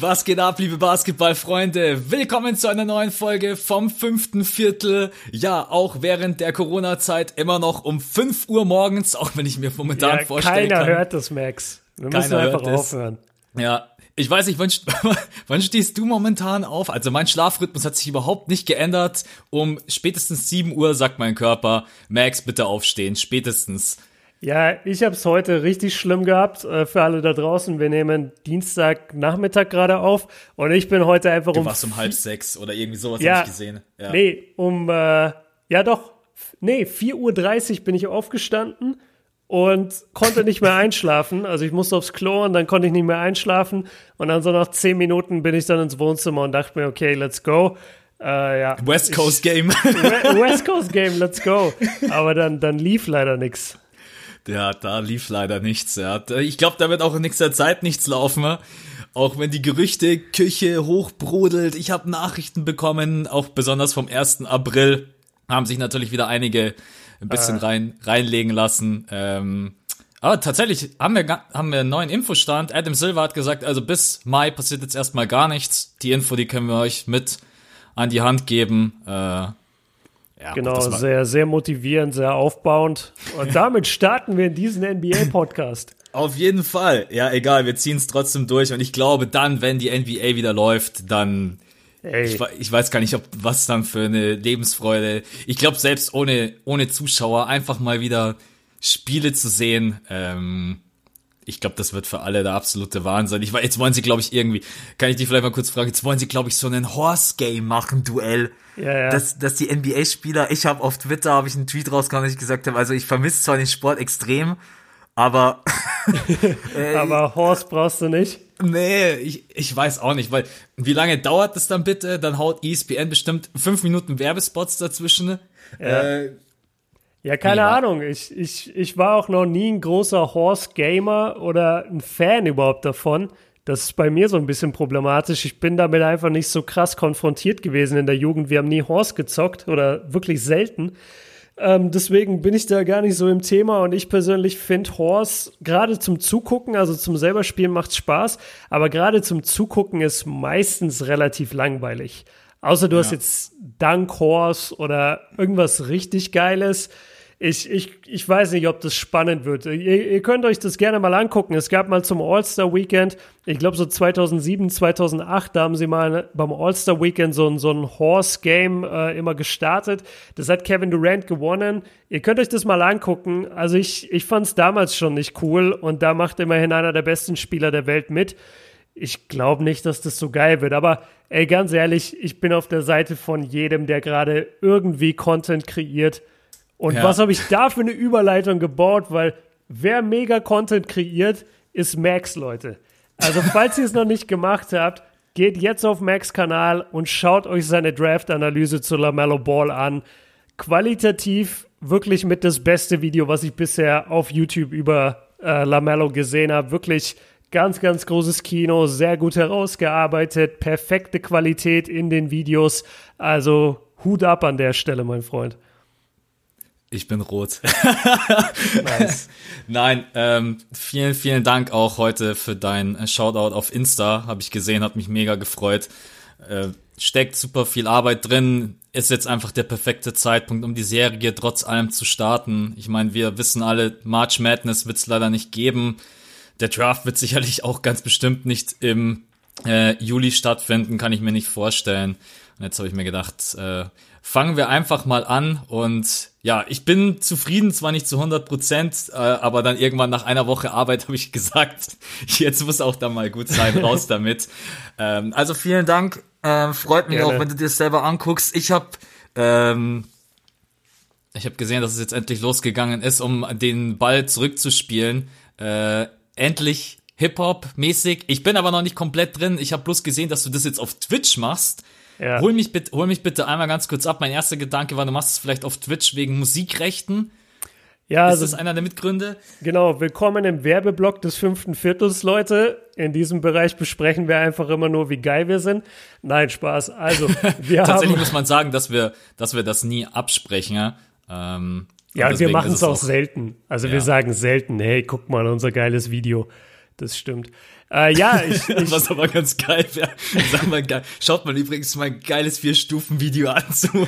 Was geht ab, liebe Basketballfreunde? Willkommen zu einer neuen Folge vom fünften Viertel. Ja, auch während der Corona-Zeit immer noch um 5 Uhr morgens, auch wenn ich mir momentan ja, vorstellen keiner kann. Keiner hört das, Max. Wir müssen einfach aufhören. Ja, ich weiß nicht, wann, wann stehst du momentan auf? Also mein Schlafrhythmus hat sich überhaupt nicht geändert. Um spätestens 7 Uhr sagt mein Körper, Max, bitte aufstehen, spätestens. Ja, ich habe es heute richtig schlimm gehabt. Äh, für alle da draußen, wir nehmen Dienstagnachmittag gerade auf und ich bin heute einfach du um. Du warst um halb sechs oder irgendwie sowas ja, habe ich gesehen. Ja. Nee, um, äh, ja doch, nee, 4.30 Uhr bin ich aufgestanden und konnte nicht mehr einschlafen. Also ich musste aufs Klo und dann konnte ich nicht mehr einschlafen. Und dann so nach zehn Minuten bin ich dann ins Wohnzimmer und dachte mir, okay, let's go. Äh, ja, West Coast Game. West Coast Game, let's go. Aber dann, dann lief leider nichts. Ja, da lief leider nichts. Ja. Ich glaube, da wird auch in nächster Zeit nichts laufen. Auch wenn die Gerüchte Küche hochbrodelt. Ich habe Nachrichten bekommen, auch besonders vom 1. April haben sich natürlich wieder einige ein bisschen äh. rein, reinlegen lassen. Ähm, aber tatsächlich haben wir, haben wir einen neuen Infostand. Adam Silver hat gesagt, also bis Mai passiert jetzt erstmal gar nichts. Die Info, die können wir euch mit an die Hand geben. Äh, ja, genau, sehr, sehr motivierend, sehr aufbauend. Und damit starten wir in diesen NBA-Podcast. Auf jeden Fall. Ja, egal, wir ziehen es trotzdem durch. Und ich glaube, dann, wenn die NBA wieder läuft, dann. Ich, ich, weiß gar nicht, ob was dann für eine Lebensfreude. Ich glaube, selbst ohne, ohne Zuschauer einfach mal wieder Spiele zu sehen, ähm, ich glaube, das wird für alle der absolute Wahnsinn. Ich, jetzt wollen sie, glaube ich, irgendwie, kann ich dich vielleicht mal kurz fragen, jetzt wollen sie, glaube ich, so einen Horse-Game machen, Duell. Ja, ja. Dass, dass die NBA-Spieler, ich habe auf Twitter, habe ich einen Tweet rausgekommen, dass ich gesagt habe, also ich vermisse zwar den Sport extrem, aber äh, aber Horse brauchst du nicht. Nee, ich, ich weiß auch nicht, weil wie lange dauert das dann bitte? Dann haut ESPN bestimmt fünf Minuten Werbespots dazwischen. Ja. Äh, ja, keine Ahnung. Ich, ich, ich war auch noch nie ein großer Horse-Gamer oder ein Fan überhaupt davon. Das ist bei mir so ein bisschen problematisch. Ich bin damit einfach nicht so krass konfrontiert gewesen in der Jugend. Wir haben nie Horse gezockt oder wirklich selten. Ähm, deswegen bin ich da gar nicht so im Thema und ich persönlich finde Horse gerade zum Zugucken, also zum selber Spielen macht Spaß, aber gerade zum Zugucken ist meistens relativ langweilig. Außer du ja. hast jetzt Dunk Horse oder irgendwas richtig Geiles ich, ich, ich weiß nicht, ob das spannend wird. Ihr, ihr könnt euch das gerne mal angucken. Es gab mal zum All-Star Weekend, ich glaube so 2007, 2008, da haben sie mal beim All-Star Weekend so ein, so ein Horse-Game äh, immer gestartet. Das hat Kevin Durant gewonnen. Ihr könnt euch das mal angucken. Also ich, ich fand es damals schon nicht cool und da macht immerhin einer der besten Spieler der Welt mit. Ich glaube nicht, dass das so geil wird, aber ey, ganz ehrlich, ich bin auf der Seite von jedem, der gerade irgendwie Content kreiert und ja. was habe ich da für eine Überleitung gebaut? Weil wer mega Content kreiert, ist Max, Leute. Also falls ihr es noch nicht gemacht habt, geht jetzt auf Max Kanal und schaut euch seine Draft-Analyse zu LaMelo Ball an. Qualitativ wirklich mit das beste Video, was ich bisher auf YouTube über äh, LaMelo gesehen habe. Wirklich ganz, ganz großes Kino, sehr gut herausgearbeitet, perfekte Qualität in den Videos. Also Hut ab an der Stelle, mein Freund. Ich bin rot. nice. Nein, ähm, vielen, vielen Dank auch heute für dein äh, Shoutout auf Insta. Habe ich gesehen, hat mich mega gefreut. Äh, steckt super viel Arbeit drin. Ist jetzt einfach der perfekte Zeitpunkt, um die Serie trotz allem zu starten. Ich meine, wir wissen alle, March Madness wird es leider nicht geben. Der Draft wird sicherlich auch ganz bestimmt nicht im äh, Juli stattfinden, kann ich mir nicht vorstellen. Und jetzt habe ich mir gedacht, äh, fangen wir einfach mal an und ja, ich bin zufrieden, zwar nicht zu 100 Prozent, äh, aber dann irgendwann nach einer Woche Arbeit habe ich gesagt, jetzt muss auch da mal gut sein, raus damit. Ähm, also vielen Dank, äh, freut mich Gerne. auch, wenn du dir das selber anguckst. Ich habe ähm, ich habe gesehen, dass es jetzt endlich losgegangen ist, um den Ball zurückzuspielen. Äh, endlich Hip-Hop-mäßig. Ich bin aber noch nicht komplett drin. Ich habe bloß gesehen, dass du das jetzt auf Twitch machst. Ja. Hol, mich bitte, hol mich bitte einmal ganz kurz ab. Mein erster Gedanke war, du machst es vielleicht auf Twitch wegen Musikrechten. Ja, ist also, das einer der Mitgründe? Genau, willkommen im Werbeblock des fünften Viertels, Leute. In diesem Bereich besprechen wir einfach immer nur, wie geil wir sind. Nein, Spaß. Also, wir Tatsächlich haben, muss man sagen, dass wir, dass wir das nie absprechen. Ja, ähm, ja wir machen es auch, auch selten. Also ja. wir sagen selten, hey, guck mal, unser geiles Video. das stimmt. Äh, ja, ich, ich Was aber ganz geil wäre. Sag mal, geil. Schaut mal übrigens mein geiles Vier-Stufen-Video an. Zu.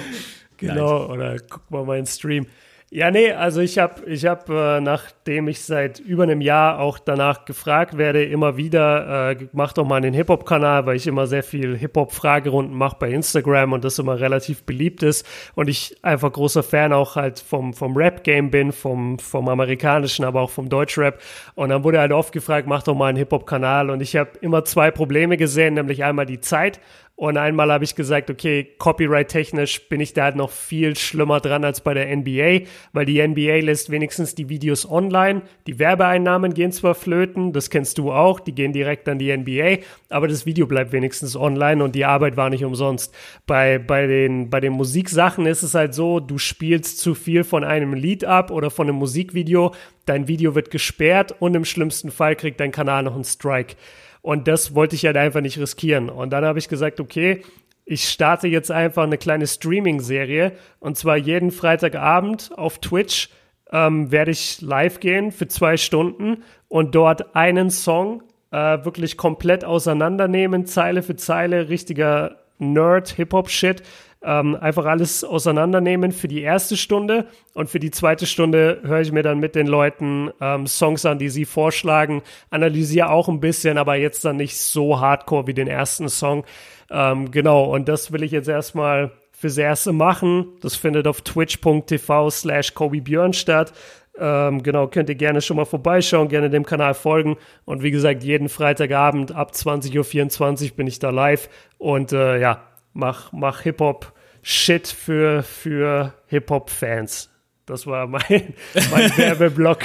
Genau, oder guck mal meinen Stream. Ja, nee, also ich habe, ich hab, äh, nachdem ich seit über einem Jahr auch danach gefragt werde, immer wieder, äh, mach doch mal einen Hip-Hop-Kanal, weil ich immer sehr viel Hip-Hop-Fragerunden mache bei Instagram und das immer relativ beliebt ist und ich einfach großer Fan auch halt vom, vom Rap-Game bin, vom, vom amerikanischen, aber auch vom Deutschrap. Und dann wurde halt oft gefragt, mach doch mal einen Hip-Hop-Kanal. Und ich habe immer zwei Probleme gesehen, nämlich einmal die Zeit und einmal habe ich gesagt, okay, copyright-technisch bin ich da halt noch viel schlimmer dran als bei der NBA, weil die NBA lässt wenigstens die Videos online. Die Werbeeinnahmen gehen zwar flöten, das kennst du auch, die gehen direkt an die NBA, aber das Video bleibt wenigstens online und die Arbeit war nicht umsonst. Bei, bei, den, bei den Musiksachen ist es halt so, du spielst zu viel von einem Lied ab oder von einem Musikvideo, dein Video wird gesperrt und im schlimmsten Fall kriegt dein Kanal noch einen Strike. Und das wollte ich halt einfach nicht riskieren. Und dann habe ich gesagt, okay, ich starte jetzt einfach eine kleine Streaming-Serie. Und zwar jeden Freitagabend auf Twitch ähm, werde ich live gehen für zwei Stunden und dort einen Song äh, wirklich komplett auseinandernehmen, Zeile für Zeile, richtiger Nerd-Hip-Hop-Shit ähm, einfach alles auseinandernehmen für die erste Stunde und für die zweite Stunde höre ich mir dann mit den Leuten ähm, Songs an, die sie vorschlagen, analysiere auch ein bisschen, aber jetzt dann nicht so hardcore wie den ersten Song. Ähm, genau, und das will ich jetzt erstmal fürs Erste machen. Das findet auf twitch.tv slash Kobe Björn statt. Ähm, genau, könnt ihr gerne schon mal vorbeischauen, gerne dem Kanal folgen. Und wie gesagt, jeden Freitagabend ab 20.24 Uhr bin ich da live. Und äh, ja, mach, mach Hip-Hop-Shit für, für Hip-Hop-Fans. Das war mein, mein Werbeblock.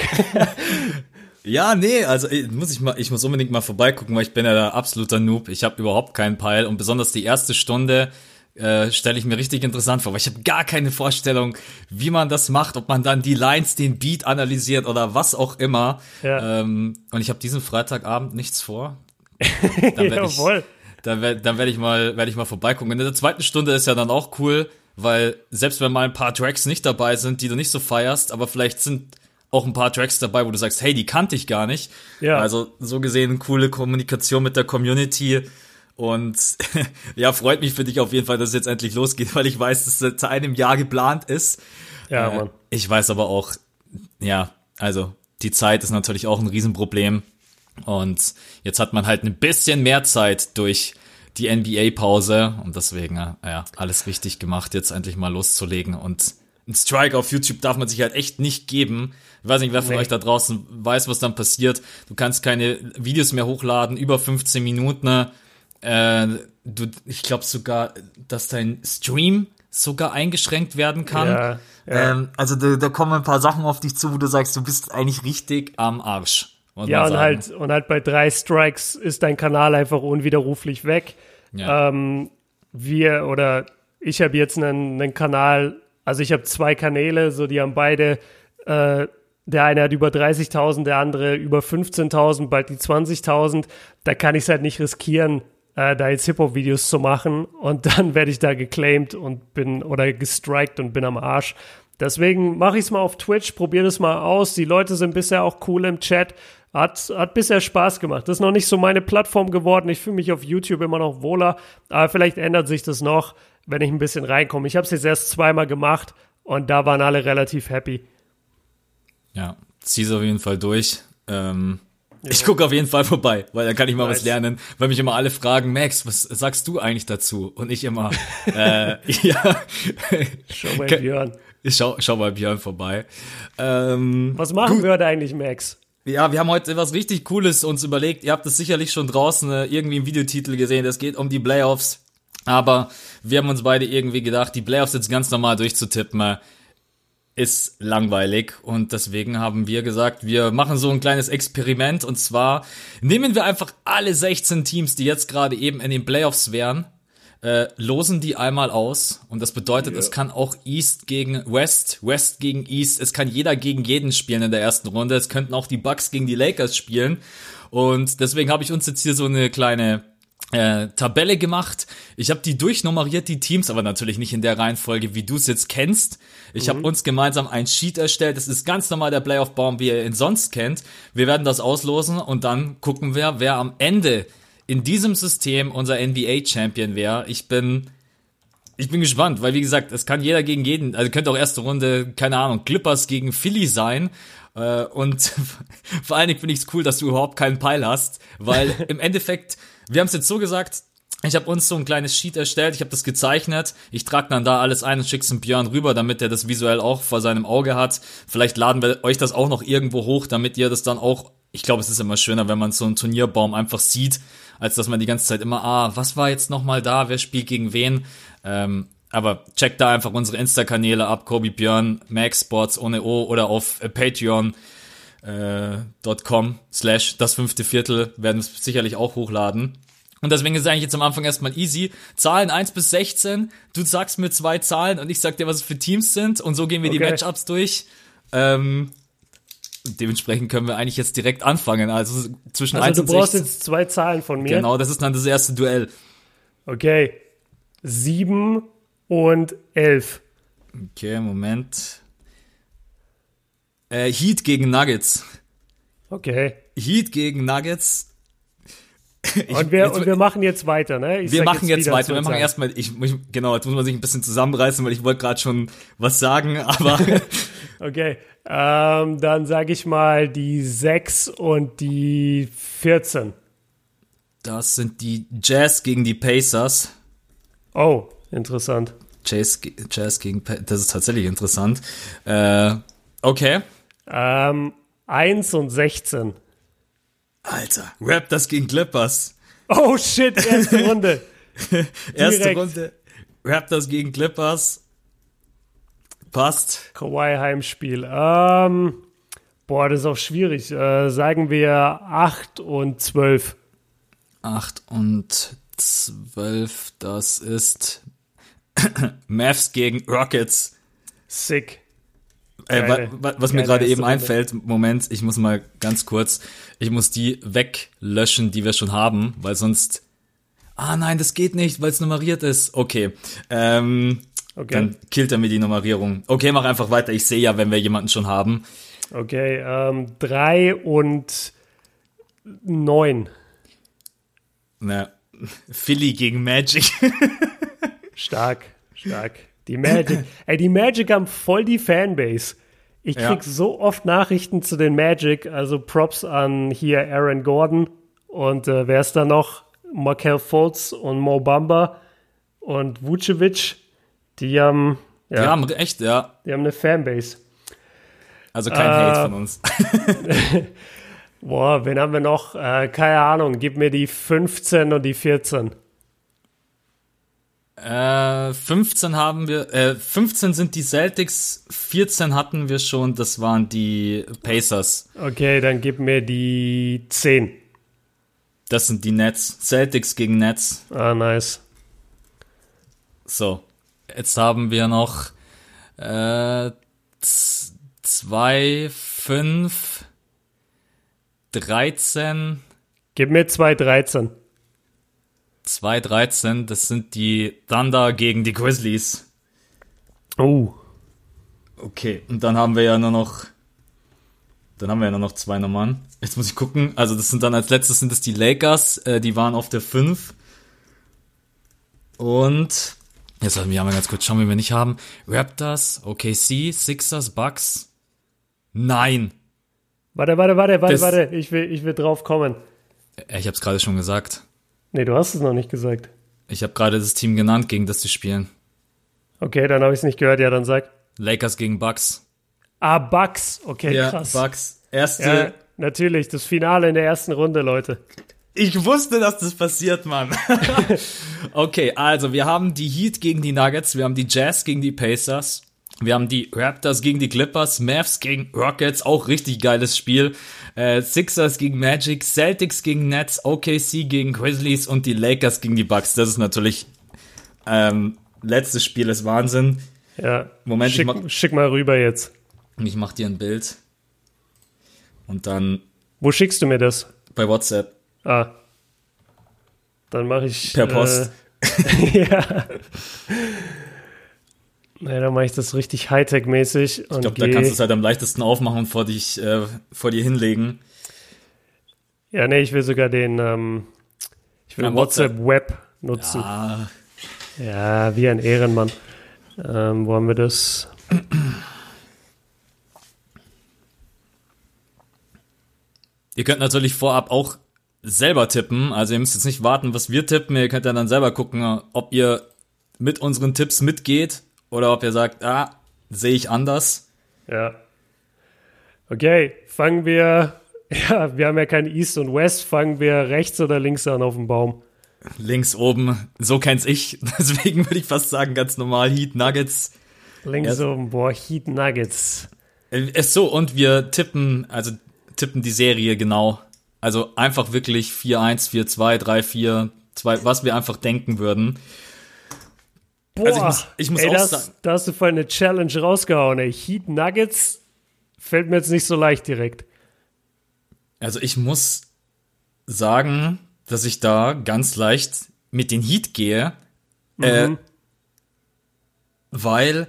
Ja, nee, also muss ich mal, ich muss unbedingt mal vorbeigucken, weil ich bin ja da absoluter Noob. Ich habe überhaupt keinen Peil und besonders die erste Stunde äh, stelle ich mir richtig interessant vor, weil ich habe gar keine Vorstellung, wie man das macht, ob man dann die Lines, den Beat analysiert oder was auch immer. Ja. Ähm, und ich habe diesen Freitagabend nichts vor. Dann Jawohl. Ich, dann, dann werde ich mal, werde ich mal vorbeigucken. In der zweiten Stunde ist ja dann auch cool, weil selbst wenn mal ein paar Tracks nicht dabei sind, die du nicht so feierst, aber vielleicht sind auch ein paar Tracks dabei, wo du sagst, hey, die kannte ich gar nicht. Ja. Also so gesehen coole Kommunikation mit der Community. Und ja, freut mich für dich auf jeden Fall, dass es jetzt endlich losgeht, weil ich weiß, dass es seit einem Jahr geplant ist. Ja, äh, Mann. Ich weiß aber auch, ja, also die Zeit ist natürlich auch ein Riesenproblem. Und jetzt hat man halt ein bisschen mehr Zeit durch die NBA-Pause und deswegen, äh, ja, alles richtig gemacht, jetzt endlich mal loszulegen. Und ein Strike auf YouTube darf man sich halt echt nicht geben. Ich weiß nicht, wer von nee. euch da draußen weiß, was dann passiert. Du kannst keine Videos mehr hochladen, über 15 Minuten. Ne? Äh, du, ich glaube sogar, dass dein Stream sogar eingeschränkt werden kann. Ja, ja. Ähm, also da, da kommen ein paar Sachen auf dich zu, wo du sagst, du bist eigentlich richtig am Arsch. Ja, und halt, und halt bei drei Strikes ist dein Kanal einfach unwiderruflich weg. Ja. Ähm, wir oder ich habe jetzt einen, einen Kanal, also ich habe zwei Kanäle, so die haben beide, äh, der eine hat über 30.000, der andere über 15.000, bald die 20.000. Da kann ich es halt nicht riskieren, äh, da jetzt Hip-Hop-Videos zu machen und dann werde ich da geclaimed und bin oder gestrikt und bin am Arsch. Deswegen mache ich es mal auf Twitch, probiere das mal aus. Die Leute sind bisher auch cool im Chat. Hat, hat bisher Spaß gemacht. Das ist noch nicht so meine Plattform geworden. Ich fühle mich auf YouTube immer noch wohler. Aber vielleicht ändert sich das noch, wenn ich ein bisschen reinkomme. Ich habe es jetzt erst zweimal gemacht und da waren alle relativ happy. Ja, zieh's auf jeden Fall durch. Ähm, ja. Ich gucke auf jeden Fall vorbei, weil da kann ich mal nice. was lernen. Weil mich immer alle fragen, Max, was sagst du eigentlich dazu? Und ich immer, äh, ja. Schau bei Björn. Ich schau, schau bei Björn vorbei. Ähm, was machen gut. wir heute eigentlich, Max? Ja, wir haben heute was richtig Cooles uns überlegt. Ihr habt es sicherlich schon draußen äh, irgendwie im Videotitel gesehen. Es geht um die Playoffs. Aber wir haben uns beide irgendwie gedacht, die Playoffs jetzt ganz normal durchzutippen, äh, ist langweilig. Und deswegen haben wir gesagt, wir machen so ein kleines Experiment. Und zwar nehmen wir einfach alle 16 Teams, die jetzt gerade eben in den Playoffs wären, äh, losen die einmal aus. Und das bedeutet, ja. es kann auch East gegen West, West gegen East. Es kann jeder gegen jeden spielen in der ersten Runde. Es könnten auch die Bucks gegen die Lakers spielen. Und deswegen habe ich uns jetzt hier so eine kleine äh, Tabelle gemacht. Ich habe die durchnummeriert, die Teams, aber natürlich nicht in der Reihenfolge, wie du es jetzt kennst. Ich mhm. habe uns gemeinsam ein Sheet erstellt. Das ist ganz normal der Playoff-Baum, wie ihr ihn sonst kennt. Wir werden das auslosen und dann gucken wir, wer am Ende in diesem System unser NBA-Champion wäre. Ich bin ich bin gespannt, weil wie gesagt, es kann jeder gegen jeden, also könnte auch erste Runde, keine Ahnung, Clippers gegen Philly sein. Äh, und vor allen Dingen finde ich es cool, dass du überhaupt keinen Peil hast, weil im Endeffekt wir haben es jetzt so gesagt, ich habe uns so ein kleines Sheet erstellt, ich habe das gezeichnet, ich trage dann da alles ein und schick's dem Björn rüber, damit er das visuell auch vor seinem Auge hat. Vielleicht laden wir euch das auch noch irgendwo hoch, damit ihr das dann auch, ich glaube, es ist immer schöner, wenn man so einen Turnierbaum einfach sieht, als dass man die ganze Zeit immer, ah, was war jetzt nochmal da, wer spielt gegen wen. Ähm, aber checkt da einfach unsere Insta-Kanäle ab, Kobi Björn, Max Sports ohne O oder auf Patreon äh, .com slash das fünfte Viertel werden es sicherlich auch hochladen. Und deswegen ist es eigentlich jetzt am Anfang erstmal easy. Zahlen 1 bis 16, du sagst mir zwei Zahlen und ich sag dir, was es für Teams sind und so gehen wir okay. die Matchups durch. Ähm, dementsprechend können wir eigentlich jetzt direkt anfangen. Also zwischen also 1 und 16. du brauchst jetzt zwei Zahlen von mir. Genau, das ist dann das erste Duell. Okay. 7 und 11. Okay, Moment. Äh, Heat gegen Nuggets. Okay. Heat gegen Nuggets. Ich, und, wir, jetzt, und wir machen jetzt weiter, ne? Ich wir machen jetzt, jetzt weiter. Wir machen erstmal, ich, ich, genau, jetzt muss man sich ein bisschen zusammenreißen, weil ich wollte gerade schon was sagen, aber. okay, ähm, dann sage ich mal die 6 und die 14. Das sind die Jazz gegen die Pacers. Oh, interessant. Jazz, Jazz gegen Pacers, das ist tatsächlich interessant. Äh, okay. Ähm, 1 und 16. Alter, Raptors gegen Clippers. Oh shit, erste Runde. erste Runde. Raptors gegen Clippers. Passt. Kawhi Heimspiel. Ähm, boah, das ist auch schwierig. Äh, sagen wir 8 und 12. 8 und 12, das ist Mavs gegen Rockets. Sick. Äh, Geile, was was mir gerade eben einfällt, Moment, ich muss mal ganz kurz, ich muss die weglöschen, die wir schon haben, weil sonst. Ah nein, das geht nicht, weil es nummeriert ist. Okay. Ähm, okay. Dann killt er mir die Nummerierung. Okay, mach einfach weiter. Ich sehe ja, wenn wir jemanden schon haben. Okay, ähm, drei und neun. Na, Philly gegen Magic. stark, stark. Die Magic. Ey, die Magic haben voll die Fanbase. Ich krieg ja. so oft Nachrichten zu den Magic, also Props an hier Aaron Gordon und äh, wer ist da noch? Markel Fultz und Mo Bamba und Vucevic. Die haben, ja, die haben echt, ja. Die haben eine Fanbase. Also kein äh, Hate von uns. Boah, wen haben wir noch? Äh, keine Ahnung, gib mir die 15 und die 14. Äh, 15 haben wir, äh, 15 sind die Celtics, 14 hatten wir schon, das waren die Pacers. Okay, dann gib mir die 10. Das sind die Nets. Celtics gegen Nets. Ah, nice. So, jetzt haben wir noch äh, 2, 5, 13. Gib mir 2, 13. 2-13, das sind die Thunder gegen die Grizzlies. Oh. Okay, und dann haben wir ja nur noch. Dann haben wir ja nur noch zwei Nummern. Jetzt muss ich gucken. Also, das sind dann als letztes sind es die Lakers, äh, die waren auf der 5. Und jetzt sollten wir mal ganz kurz schauen, wie wir nicht haben. Raptors, OKC, Sixers, Bucks. Nein. Warte, warte, warte, warte, das, warte. Ich will, ich will drauf kommen. Äh, ich hab's gerade schon gesagt. Nee, du hast es noch nicht gesagt. Ich habe gerade das Team genannt, gegen das sie spielen. Okay, dann habe ich es nicht gehört. Ja, dann sag. Lakers gegen Bucks. Ah, Bucks. Okay, ja, krass. Bucks. Erste. Ja, natürlich, das Finale in der ersten Runde, Leute. Ich wusste, dass das passiert, Mann. okay, also wir haben die Heat gegen die Nuggets, wir haben die Jazz gegen die Pacers, wir haben die Raptors gegen die Clippers, Mavs gegen Rockets, auch richtig geiles Spiel. Äh, Sixers gegen Magic, Celtics gegen Nets, OKC gegen Grizzlies und die Lakers gegen die Bucks. Das ist natürlich ähm, letztes Spiel ist Wahnsinn. Ja. Moment, schick, mach, schick mal rüber jetzt. Ich mach dir ein Bild. Und dann. Wo schickst du mir das? Bei WhatsApp. Ah. Dann mache ich. Per Post. Äh, ja. Naja, dann mache ich das richtig Hightech-mäßig. Ich glaube, da kannst du es halt am leichtesten aufmachen und vor, dich, äh, vor dir hinlegen. Ja, nee, ich will sogar den, ähm, ich will ja, WhatsApp, WhatsApp Web nutzen. Ja. ja, wie ein Ehrenmann. Ähm, wo haben wir das? Ihr könnt natürlich vorab auch selber tippen. Also ihr müsst jetzt nicht warten, was wir tippen. Ihr könnt ja dann selber gucken, ob ihr mit unseren Tipps mitgeht oder ob ihr sagt, ah, sehe ich anders. Ja. Okay, fangen wir, ja, wir haben ja kein East und West, fangen wir rechts oder links an auf dem Baum? Links oben, so kenn's ich. Deswegen würde ich fast sagen, ganz normal Heat Nuggets. Links ja. oben, boah, Heat Nuggets. Ist äh, so, und wir tippen, also tippen die Serie genau. Also einfach wirklich 4-1, 4-2, 3-4, 2, was wir einfach denken würden. Boah, also ich muss, ich muss ey, auch das, sagen. Da hast du voll eine Challenge rausgehauen, ey. Heat Nuggets fällt mir jetzt nicht so leicht direkt. Also ich muss sagen, dass ich da ganz leicht mit den Heat gehe. Äh, mhm. Äh, weil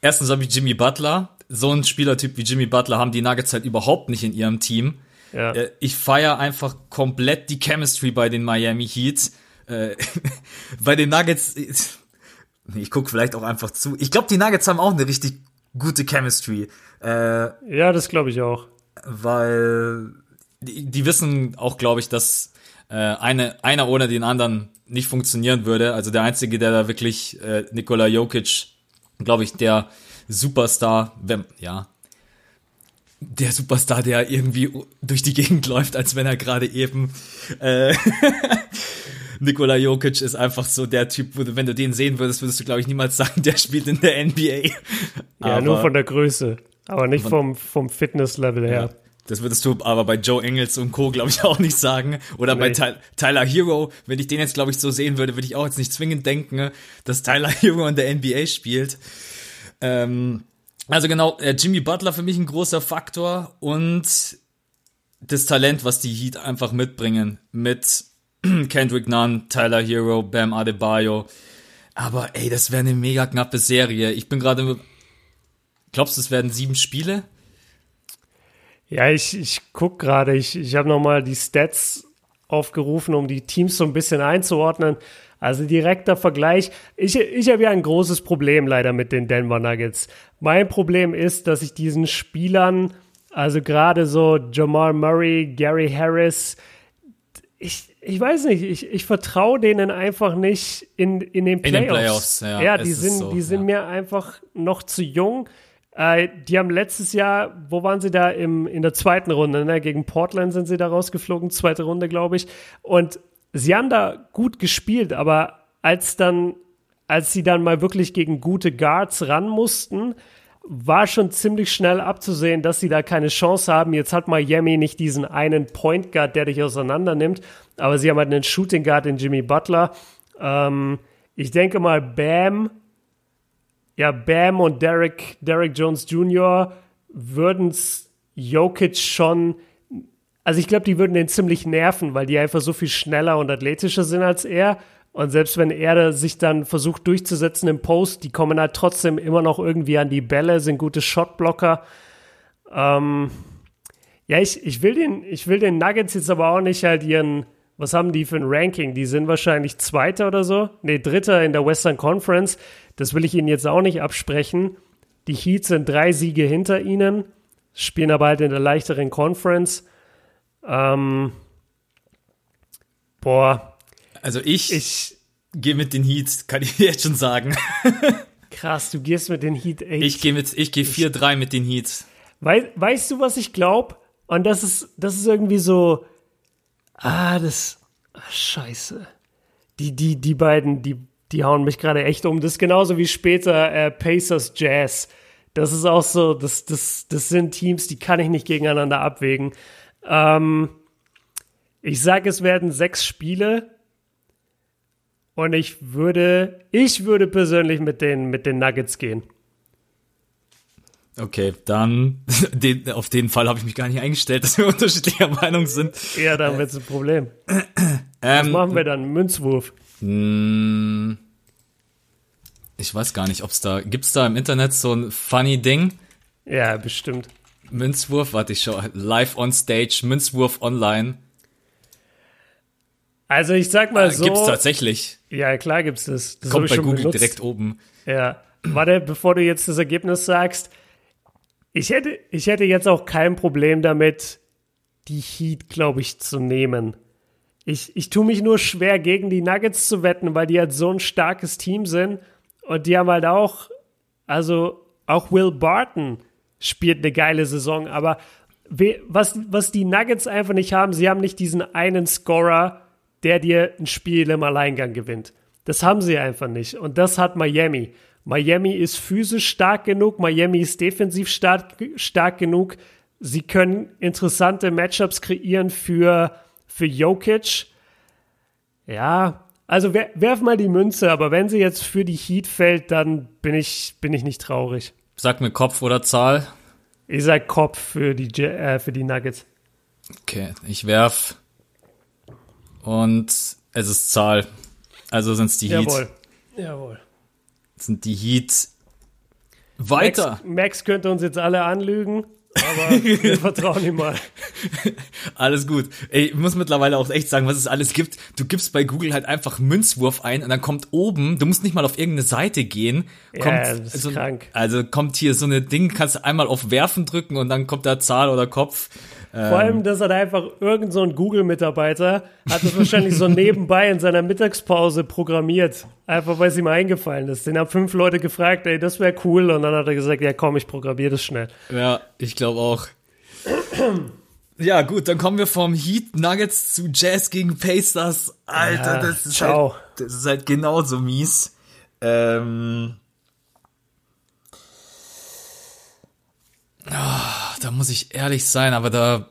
erstens habe ich Jimmy Butler. So ein Spielertyp wie Jimmy Butler haben die Nuggets halt überhaupt nicht in ihrem Team. Ja. Äh, ich feiere einfach komplett die Chemistry bei den Miami Heat. Äh, bei den Nuggets ich gucke vielleicht auch einfach zu. Ich glaube, die Nuggets haben auch eine richtig gute Chemistry. Äh, ja, das glaube ich auch. Weil die, die wissen auch, glaube ich, dass äh, eine, einer ohne den anderen nicht funktionieren würde. Also der Einzige, der da wirklich äh, Nikola Jokic, glaube ich, der Superstar, wenn, ja, der Superstar, der irgendwie durch die Gegend läuft, als wenn er gerade eben äh, Nikola Jokic ist einfach so der Typ, wo du, wenn du den sehen würdest, würdest du, glaube ich, niemals sagen, der spielt in der NBA. Ja, aber nur von der Größe, aber nicht vom, vom Fitnesslevel her. Ja. Das würdest du aber bei Joe Engels und Co., glaube ich, auch nicht sagen. Oder nee. bei Ty Tyler Hero. Wenn ich den jetzt, glaube ich, so sehen würde, würde ich auch jetzt nicht zwingend denken, dass Tyler Hero in der NBA spielt. Ähm, also genau, äh, Jimmy Butler für mich ein großer Faktor und das Talent, was die Heat einfach mitbringen. Mit Kendrick Nunn, Tyler Hero, Bam Adebayo. Aber ey, das wäre eine mega knappe Serie. Ich bin gerade. Glaubst du, es werden sieben Spiele? Ja, ich, ich guck gerade. Ich, ich habe nochmal die Stats aufgerufen, um die Teams so ein bisschen einzuordnen. Also direkter Vergleich. Ich, ich habe ja ein großes Problem leider mit den Denver Nuggets. Mein Problem ist, dass ich diesen Spielern, also gerade so Jamal Murray, Gary Harris, ich, ich weiß nicht, ich, ich vertraue denen einfach nicht in, in den Playoffs. In den Playoffs, ja. Ja, die sind, so, die sind ja. mir einfach noch zu jung. Äh, die haben letztes Jahr, wo waren sie da im, in der zweiten Runde? Ne? Gegen Portland sind sie da rausgeflogen, zweite Runde, glaube ich. Und sie haben da gut gespielt, aber als dann, als sie dann mal wirklich gegen gute Guards ran mussten, war schon ziemlich schnell abzusehen, dass sie da keine Chance haben. Jetzt hat Miami nicht diesen einen Point Guard, der dich auseinander nimmt, aber sie haben halt einen Shooting Guard in Jimmy Butler. Ähm, ich denke mal, Bam, ja, Bam und Derek, Derek Jones Jr. würden es Jokic schon, also ich glaube, die würden den ziemlich nerven, weil die einfach so viel schneller und athletischer sind als er. Und selbst wenn er sich dann versucht durchzusetzen im Post, die kommen halt trotzdem immer noch irgendwie an die Bälle, sind gute Shotblocker. Ähm, ja, ich, ich, will den, ich will den Nuggets jetzt aber auch nicht halt ihren, was haben die für ein Ranking? Die sind wahrscheinlich Zweiter oder so. Nee, Dritter in der Western Conference. Das will ich ihnen jetzt auch nicht absprechen. Die Heats sind drei Siege hinter ihnen, spielen aber halt in der leichteren Conference. Ähm, boah, also ich, ich gehe mit den Heat, kann ich jetzt schon sagen. Krass, du gehst mit den Heat echt. Ich gehe mit, ich gehe 4-3 mit den Heat. Wei weißt du, was ich glaube? Und das ist, das ist irgendwie so, ah, das, ach, scheiße. Die, die, die beiden, die, die hauen mich gerade echt um. Das ist genauso wie später äh, Pacers Jazz. Das ist auch so, das, das, das sind Teams, die kann ich nicht gegeneinander abwägen. Ähm, ich sage, es werden sechs Spiele und ich würde, ich würde persönlich mit den, mit den Nuggets gehen. Okay, dann den, auf den Fall habe ich mich gar nicht eingestellt, dass wir unterschiedlicher Meinung sind. Ja, dann wird es ein Problem. Was ähm, machen wir dann? Münzwurf? Hm, ich weiß gar nicht, ob es da, gibt es da im Internet so ein funny Ding? Ja, bestimmt. Münzwurf, warte ich schon, live on stage, Münzwurf online. Also ich sag mal ah, so. Gibt's tatsächlich. Ja, klar gibt's das. das Kommt bei Google benutzt. direkt oben. Ja. Warte, bevor du jetzt das Ergebnis sagst. Ich hätte, ich hätte jetzt auch kein Problem damit, die Heat, glaube ich, zu nehmen. Ich, ich tue mich nur schwer, gegen die Nuggets zu wetten, weil die halt so ein starkes Team sind. Und die haben halt auch, also auch Will Barton spielt eine geile Saison. Aber was, was die Nuggets einfach nicht haben, sie haben nicht diesen einen Scorer, der dir ein Spiel im Alleingang gewinnt. Das haben sie einfach nicht. Und das hat Miami. Miami ist physisch stark genug, Miami ist defensiv stark, stark genug. Sie können interessante Matchups kreieren für, für Jokic. Ja, also wer, werf mal die Münze, aber wenn sie jetzt für die Heat fällt, dann bin ich, bin ich nicht traurig. Sag mir Kopf oder Zahl. Ich sag Kopf für die, äh, für die Nuggets. Okay, ich werf und es ist Zahl. Also sind es die Heat. Jawohl. Jawohl. Sind die Heat weiter. Max, Max könnte uns jetzt alle anlügen. Aber wir vertrauen ihm mal. Alles gut. Ey, ich muss mittlerweile auch echt sagen, was es alles gibt. Du gibst bei Google halt einfach Münzwurf ein und dann kommt oben, du musst nicht mal auf irgendeine Seite gehen. Kommt ja, das ist so, krank. Also kommt hier so eine Ding, kannst du einmal auf Werfen drücken und dann kommt da Zahl oder Kopf. Vor allem, ähm. dass er einfach irgend so ein Google-Mitarbeiter hat das wahrscheinlich so nebenbei in seiner Mittagspause programmiert. Einfach weil es ihm eingefallen ist. Den haben fünf Leute gefragt, ey, das wäre cool. Und dann hat er gesagt, ja komm, ich programmiere das schnell. Ja, ich glaube auch. Ja, gut, dann kommen wir vom Heat Nuggets zu Jazz gegen Pacers. Alter, ja, das, ist halt, das ist halt genauso mies. Ähm, Oh, da muss ich ehrlich sein, aber da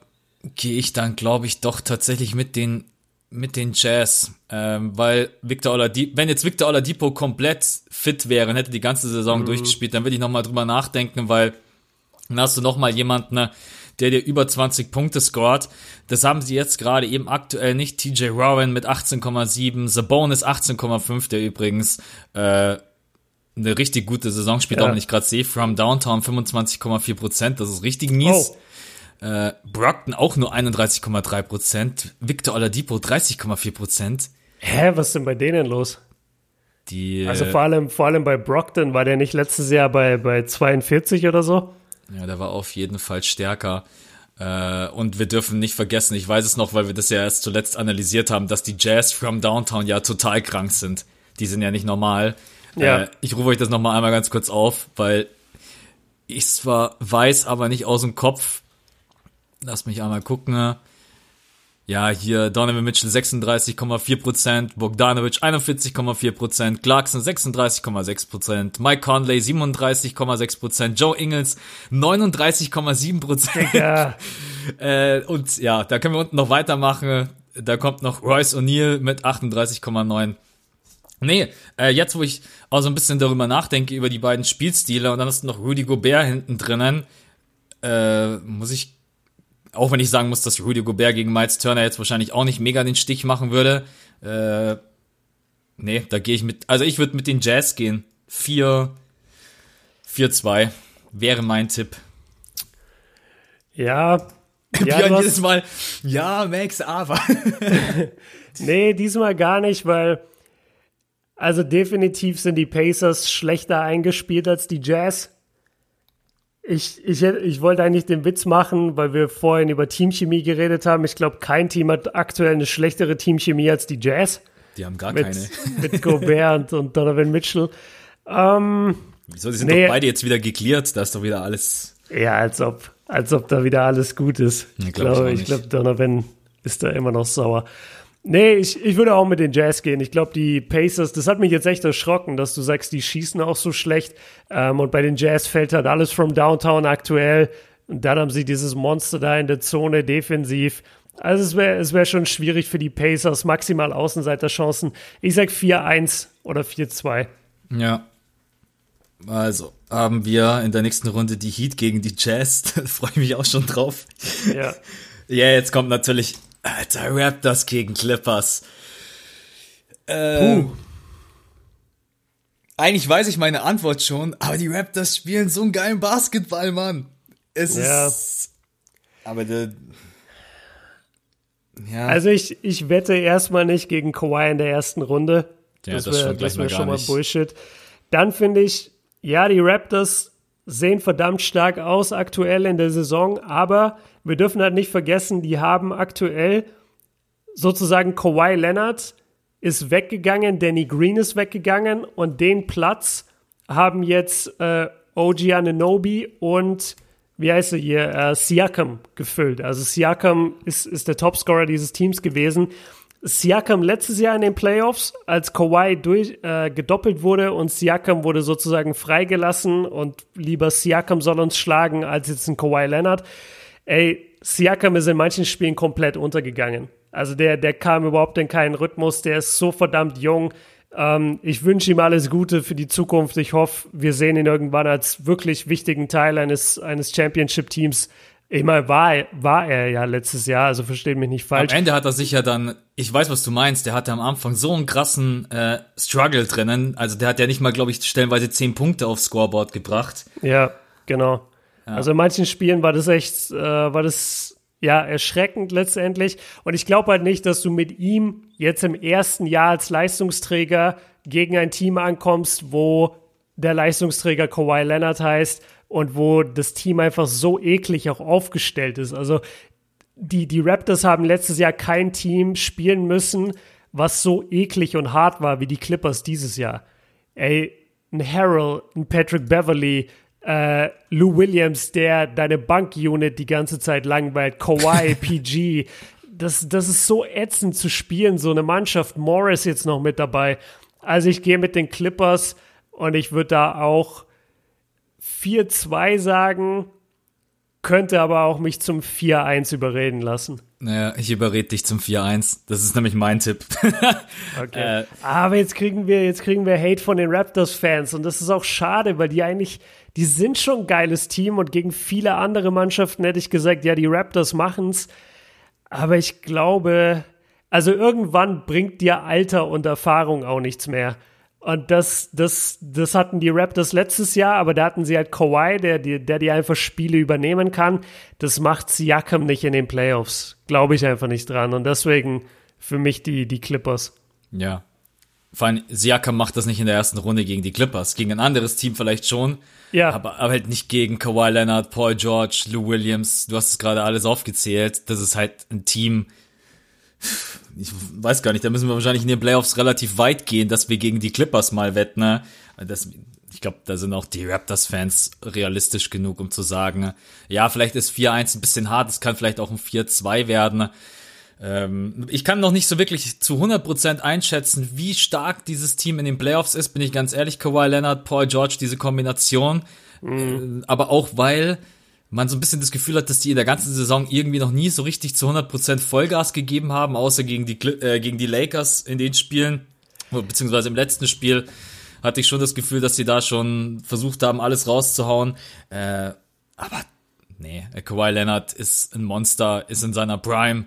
gehe ich dann, glaube ich, doch tatsächlich mit den mit den Jazz, ähm, weil Victor Oladipo, wenn jetzt Victor Oladipo komplett fit wäre und hätte die ganze Saison mhm. durchgespielt, dann würde ich noch mal drüber nachdenken, weil dann hast du noch mal jemanden, ne, der dir über 20 Punkte scored. Das haben sie jetzt gerade eben aktuell nicht. TJ Warren mit 18,7, Sabonis 18,5, der übrigens äh, eine richtig gute Saison spielt, ja. auch wenn ich gerade sehe, From Downtown 25,4 Prozent, das ist richtig mies. Oh. Äh, Brockton auch nur 31,3 Prozent, Victor Oladipo 30,4 Prozent. Hä, was ist denn bei denen los? Die, also vor allem, vor allem bei Brockton, war der nicht letztes Jahr bei, bei 42 oder so? Ja, der war auf jeden Fall stärker. Äh, und wir dürfen nicht vergessen, ich weiß es noch, weil wir das ja erst zuletzt analysiert haben, dass die Jazz from Downtown ja total krank sind. Die sind ja nicht normal. Ja. Äh, ich rufe euch das nochmal einmal ganz kurz auf, weil ich zwar weiß, aber nicht aus dem Kopf. Lass mich einmal gucken. Ja, hier Donovan Mitchell 36,4%, Bogdanovic 41,4%, Clarkson 36,6%, Mike Conley 37,6%, Joe Ingles 39,7%. Ja. äh, und ja, da können wir unten noch weitermachen. Da kommt noch Royce O'Neill mit 38,9%. Nee, äh, jetzt wo ich auch so ein bisschen darüber nachdenke, über die beiden Spielstile und dann ist noch Rudy Gobert hinten drinnen, äh, muss ich, auch wenn ich sagen muss, dass Rudy Gobert gegen Miles Turner jetzt wahrscheinlich auch nicht mega den Stich machen würde, äh, nee, da gehe ich mit, also ich würde mit den Jazz gehen. 4, 4-2 wäre mein Tipp. Ja, ja, Björn jedes Mal, ja, Max, aber. nee, diesmal gar nicht, weil also definitiv sind die Pacers schlechter eingespielt als die Jazz. Ich, ich, ich wollte eigentlich den Witz machen, weil wir vorhin über Teamchemie geredet haben. Ich glaube, kein Team hat aktuell eine schlechtere Teamchemie als die Jazz. Die haben gar mit, keine. Mit Gobert und, Donovan Mitchell. Ähm, Wieso? Die sind nee, doch beide jetzt wieder geklärt. Da ist doch wieder alles. Ja, als ob, als ob da wieder alles gut ist. Nee, glaub ich glaube, ich, glaub, Donovan ist da immer noch sauer. Nee, ich, ich würde auch mit den Jazz gehen. Ich glaube, die Pacers, das hat mich jetzt echt erschrocken, dass du sagst, die schießen auch so schlecht. Ähm, und bei den Jazz fällt halt alles from Downtown aktuell. Und dann haben sie dieses Monster da in der Zone defensiv. Also es wäre es wär schon schwierig für die Pacers, maximal Außenseiterchancen. Ich sag 4-1 oder 4-2. Ja. Also haben wir in der nächsten Runde die Heat gegen die Jazz. Da freue ich mich auch schon drauf. Ja. Ja, jetzt kommt natürlich Alter, Raptors gegen Clippers. Äh, Puh. Eigentlich weiß ich meine Antwort schon, aber die Raptors spielen so einen geilen Basketball, Mann. Es ja. ist. Aber der. Ja. Also ich, ich wette erstmal nicht gegen Kawhi in der ersten Runde. Ja, das, das, wär, das wäre schon mal nicht. Bullshit. Dann finde ich, ja, die Raptors sehen verdammt stark aus aktuell in der Saison, aber wir dürfen halt nicht vergessen, die haben aktuell sozusagen Kawhi Leonard ist weggegangen, Danny Green ist weggegangen und den Platz haben jetzt äh, OG Ananobi und wie heißt er hier, äh, Siakam gefüllt. Also Siakam ist, ist der Topscorer dieses Teams gewesen. Siakam letztes Jahr in den Playoffs, als Kawhi durch, äh, gedoppelt wurde und Siakam wurde sozusagen freigelassen und lieber Siakam soll uns schlagen als jetzt ein Kawhi Leonard. Ey, Siakam ist in manchen Spielen komplett untergegangen. Also der, der kam überhaupt in keinen Rhythmus, der ist so verdammt jung. Ähm, ich wünsche ihm alles Gute für die Zukunft. Ich hoffe, wir sehen ihn irgendwann als wirklich wichtigen Teil eines, eines Championship-Teams. Ich meine, war, war er ja letztes Jahr, also versteht mich nicht falsch. Am Ende hat er sich ja dann, ich weiß, was du meinst, der hatte am Anfang so einen krassen äh, Struggle drinnen. Also der hat ja nicht mal, glaube ich, stellenweise zehn Punkte aufs Scoreboard gebracht. Ja, genau. Ja. Also in manchen Spielen war das echt, äh, war das ja, erschreckend letztendlich. Und ich glaube halt nicht, dass du mit ihm jetzt im ersten Jahr als Leistungsträger gegen ein Team ankommst, wo der Leistungsträger Kawhi Leonard heißt und wo das Team einfach so eklig auch aufgestellt ist. Also die, die Raptors haben letztes Jahr kein Team spielen müssen, was so eklig und hart war wie die Clippers dieses Jahr. Ey, ein Harold, ein Patrick Beverly, äh, Lou Williams, der deine Bank-Unit die ganze Zeit langweilt, Kawhi, PG. Das, das ist so ätzend zu spielen, so eine Mannschaft. Morris jetzt noch mit dabei. Also ich gehe mit den Clippers und ich würde da auch 4-2 sagen, könnte aber auch mich zum 4-1 überreden lassen. Naja, ich überrede dich zum 4-1. Das ist nämlich mein Tipp. okay. Äh, aber jetzt kriegen wir, jetzt kriegen wir Hate von den Raptors-Fans und das ist auch schade, weil die eigentlich, die sind schon ein geiles Team und gegen viele andere Mannschaften hätte ich gesagt, ja, die Raptors machen's. Aber ich glaube, also irgendwann bringt dir Alter und Erfahrung auch nichts mehr. Und das, das, das hatten die Raptors letztes Jahr, aber da hatten sie halt Kawhi, der, der, der die einfach Spiele übernehmen kann. Das macht Siakam nicht in den Playoffs. Glaube ich einfach nicht dran. Und deswegen für mich die, die Clippers. Ja. Vor allem, Siakam macht das nicht in der ersten Runde gegen die Clippers. Gegen ein anderes Team vielleicht schon. Ja. Aber, aber halt nicht gegen Kawhi Leonard, Paul George, Lou Williams. Du hast es gerade alles aufgezählt. Das ist halt ein Team, ich weiß gar nicht, da müssen wir wahrscheinlich in den Playoffs relativ weit gehen, dass wir gegen die Clippers mal wetten. Ne? Das, ich glaube, da sind auch die Raptors-Fans realistisch genug, um zu sagen, ja, vielleicht ist 4-1 ein bisschen hart, es kann vielleicht auch ein 4-2 werden. Ähm, ich kann noch nicht so wirklich zu 100% einschätzen, wie stark dieses Team in den Playoffs ist, bin ich ganz ehrlich, Kawhi Leonard, Paul George, diese Kombination. Mhm. Äh, aber auch weil man so ein bisschen das Gefühl hat, dass die in der ganzen Saison irgendwie noch nie so richtig zu 100% Vollgas gegeben haben, außer gegen die, äh, gegen die Lakers in den Spielen, beziehungsweise im letzten Spiel hatte ich schon das Gefühl, dass sie da schon versucht haben, alles rauszuhauen. Äh, aber nee, Kawhi Leonard ist ein Monster, ist in seiner Prime.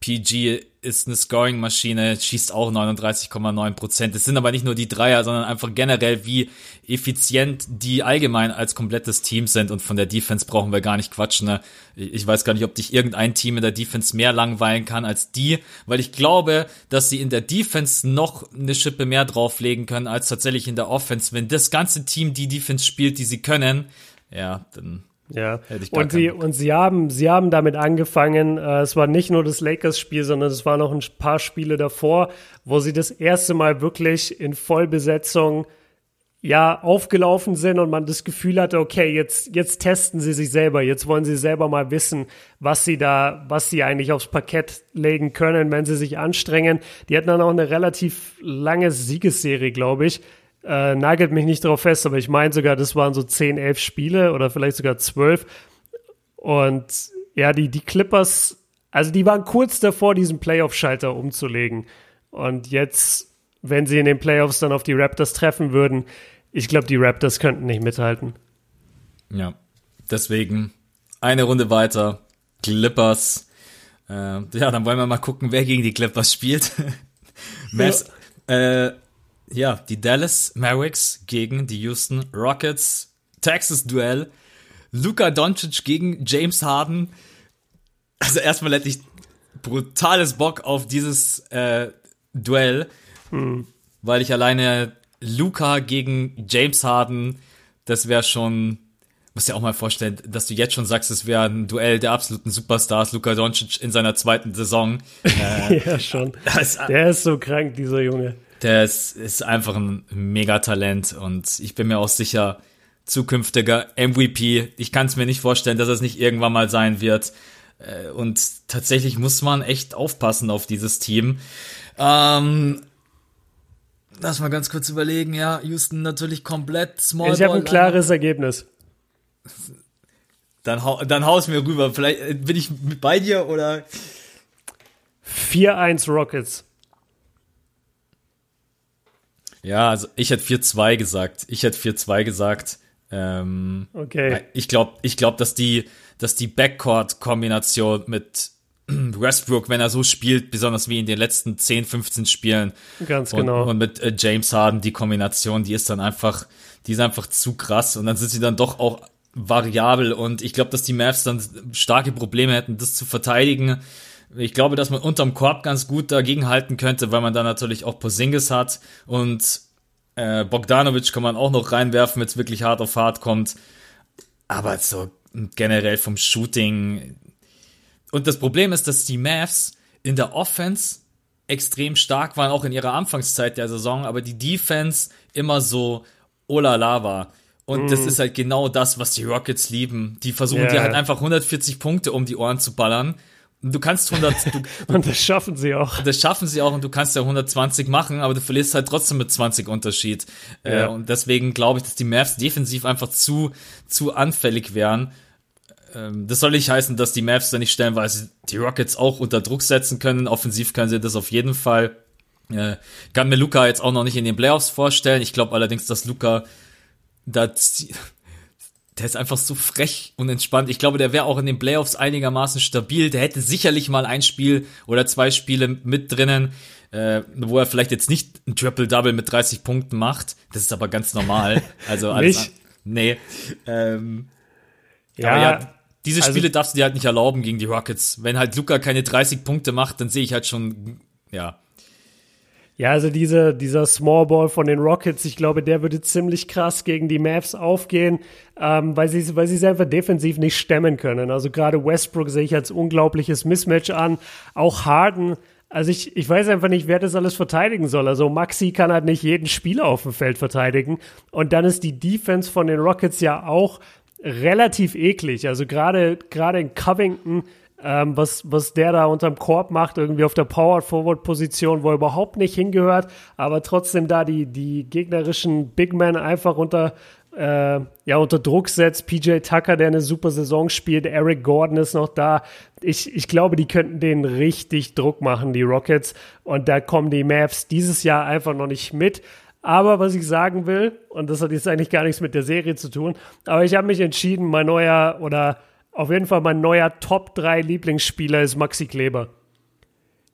PG ist eine Scoring-Maschine, schießt auch 39,9 Prozent. Es sind aber nicht nur die Dreier, sondern einfach generell, wie effizient die allgemein als komplettes Team sind. Und von der Defense brauchen wir gar nicht quatschen. Ne? Ich weiß gar nicht, ob dich irgendein Team in der Defense mehr langweilen kann als die, weil ich glaube, dass sie in der Defense noch eine Schippe mehr drauflegen können als tatsächlich in der Offense. Wenn das ganze Team die Defense spielt, die sie können, ja, dann ja, und sie, und sie haben, sie haben damit angefangen, äh, es war nicht nur das Lakers-Spiel, sondern es waren noch ein paar Spiele davor, wo sie das erste Mal wirklich in Vollbesetzung ja, aufgelaufen sind und man das Gefühl hatte, okay, jetzt, jetzt testen sie sich selber, jetzt wollen sie selber mal wissen, was sie da, was sie eigentlich aufs Parkett legen können, wenn sie sich anstrengen. Die hatten dann auch eine relativ lange Siegesserie, glaube ich. Äh, nagelt mich nicht darauf fest, aber ich meine sogar, das waren so 10, 11 Spiele oder vielleicht sogar 12. Und ja, die, die Clippers, also die waren kurz davor, diesen Playoff-Schalter umzulegen. Und jetzt, wenn sie in den Playoffs dann auf die Raptors treffen würden, ich glaube, die Raptors könnten nicht mithalten. Ja, deswegen eine Runde weiter. Clippers Äh, ja, dann wollen wir mal gucken, wer gegen die Clippers spielt. Mavs, ja. Äh, ja, die Dallas Mavericks gegen die Houston Rockets. Texas-Duell. Luka Doncic gegen James Harden. Also erstmal hätte ich brutales Bock auf dieses äh, Duell, hm. weil ich alleine Luca gegen James Harden, das wäre schon, muss ja auch mal vorstellen, dass du jetzt schon sagst, es wäre ein Duell der absoluten Superstars, Luka Doncic in seiner zweiten Saison. Äh, ja, schon. Das, der ist so krank, dieser Junge. Der ist, ist einfach ein Megatalent und ich bin mir auch sicher, zukünftiger MVP. Ich kann es mir nicht vorstellen, dass es nicht irgendwann mal sein wird. Äh, und tatsächlich muss man echt aufpassen auf dieses Team. Ähm, lass mal ganz kurz überlegen. Ja, Houston natürlich komplett small. Ich habe ein klares Ergebnis. Dann, hau, dann haus mir rüber. Vielleicht äh, bin ich bei dir oder. 4-1 Rockets. Ja, also ich hätte 4-2 gesagt. Ich hätte 4-2 gesagt. Ähm, okay. Ich glaube, ich glaub, dass die, dass die Backcourt-Kombination mit Westbrook, wenn er so spielt, besonders wie in den letzten 10, 15 Spielen. Ganz und, genau. Und mit äh, James Harden, die Kombination, die ist dann einfach, die ist einfach zu krass. Und dann sind sie dann doch auch variabel. Und ich glaube, dass die Mavs dann starke Probleme hätten, das zu verteidigen. Ich glaube, dass man unterm Korb ganz gut dagegen halten könnte, weil man dann natürlich auch Posingis hat und äh, Bogdanovic kann man auch noch reinwerfen, wenn es wirklich hart auf hart kommt. Aber so generell vom Shooting. Und das Problem ist, dass die Mavs in der Offense extrem stark waren, auch in ihrer Anfangszeit der Saison, aber die Defense immer so olala war. Und mm. das ist halt genau das, was die Rockets lieben. Die versuchen yeah. dir halt einfach 140 Punkte um die Ohren zu ballern Du kannst 100. Du, und das schaffen sie auch. Das schaffen sie auch und du kannst ja 120 machen, aber du verlierst halt trotzdem mit 20 Unterschied. Äh, ja. Äh, und deswegen glaube ich, dass die Mavs defensiv einfach zu, zu anfällig wären. Ähm, das soll nicht heißen, dass die Mavs da nicht stellenweise die Rockets auch unter Druck setzen können. Offensiv können sie das auf jeden Fall. Äh, kann mir Luca jetzt auch noch nicht in den Playoffs vorstellen. Ich glaube allerdings, dass Luca da der ist einfach so frech und entspannt. Ich glaube, der wäre auch in den Playoffs einigermaßen stabil. Der hätte sicherlich mal ein Spiel oder zwei Spiele mit drinnen, äh, wo er vielleicht jetzt nicht ein Triple-Double mit 30 Punkten macht. Das ist aber ganz normal. Also alles. Nee. Ähm, ja, ja, diese also Spiele also, darfst du dir halt nicht erlauben gegen die Rockets. Wenn halt Luca keine 30 Punkte macht, dann sehe ich halt schon, ja, ja, also diese, dieser Small Ball von den Rockets, ich glaube, der würde ziemlich krass gegen die Mavs aufgehen, ähm, weil sie weil sie es einfach defensiv nicht stemmen können. Also gerade Westbrook sehe ich als unglaubliches Mismatch an. Auch Harden, also ich, ich weiß einfach nicht, wer das alles verteidigen soll. Also Maxi kann halt nicht jeden Spieler auf dem Feld verteidigen. Und dann ist die Defense von den Rockets ja auch relativ eklig. Also gerade gerade in Covington ähm, was, was der da unterm Korb macht, irgendwie auf der Power-Forward-Position, wo er überhaupt nicht hingehört, aber trotzdem da die, die gegnerischen Big Men einfach unter, äh, ja, unter Druck setzt. PJ Tucker, der eine super Saison spielt, Eric Gordon ist noch da. Ich, ich glaube, die könnten denen richtig Druck machen, die Rockets. Und da kommen die Mavs dieses Jahr einfach noch nicht mit. Aber was ich sagen will, und das hat jetzt eigentlich gar nichts mit der Serie zu tun, aber ich habe mich entschieden, mein neuer oder auf jeden Fall mein neuer Top 3 Lieblingsspieler ist Maxi Kleber.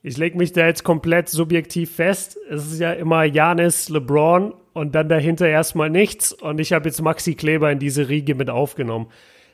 Ich lege mich da jetzt komplett subjektiv fest. Es ist ja immer Janis, LeBron und dann dahinter erstmal nichts. Und ich habe jetzt Maxi Kleber in diese Riege mit aufgenommen.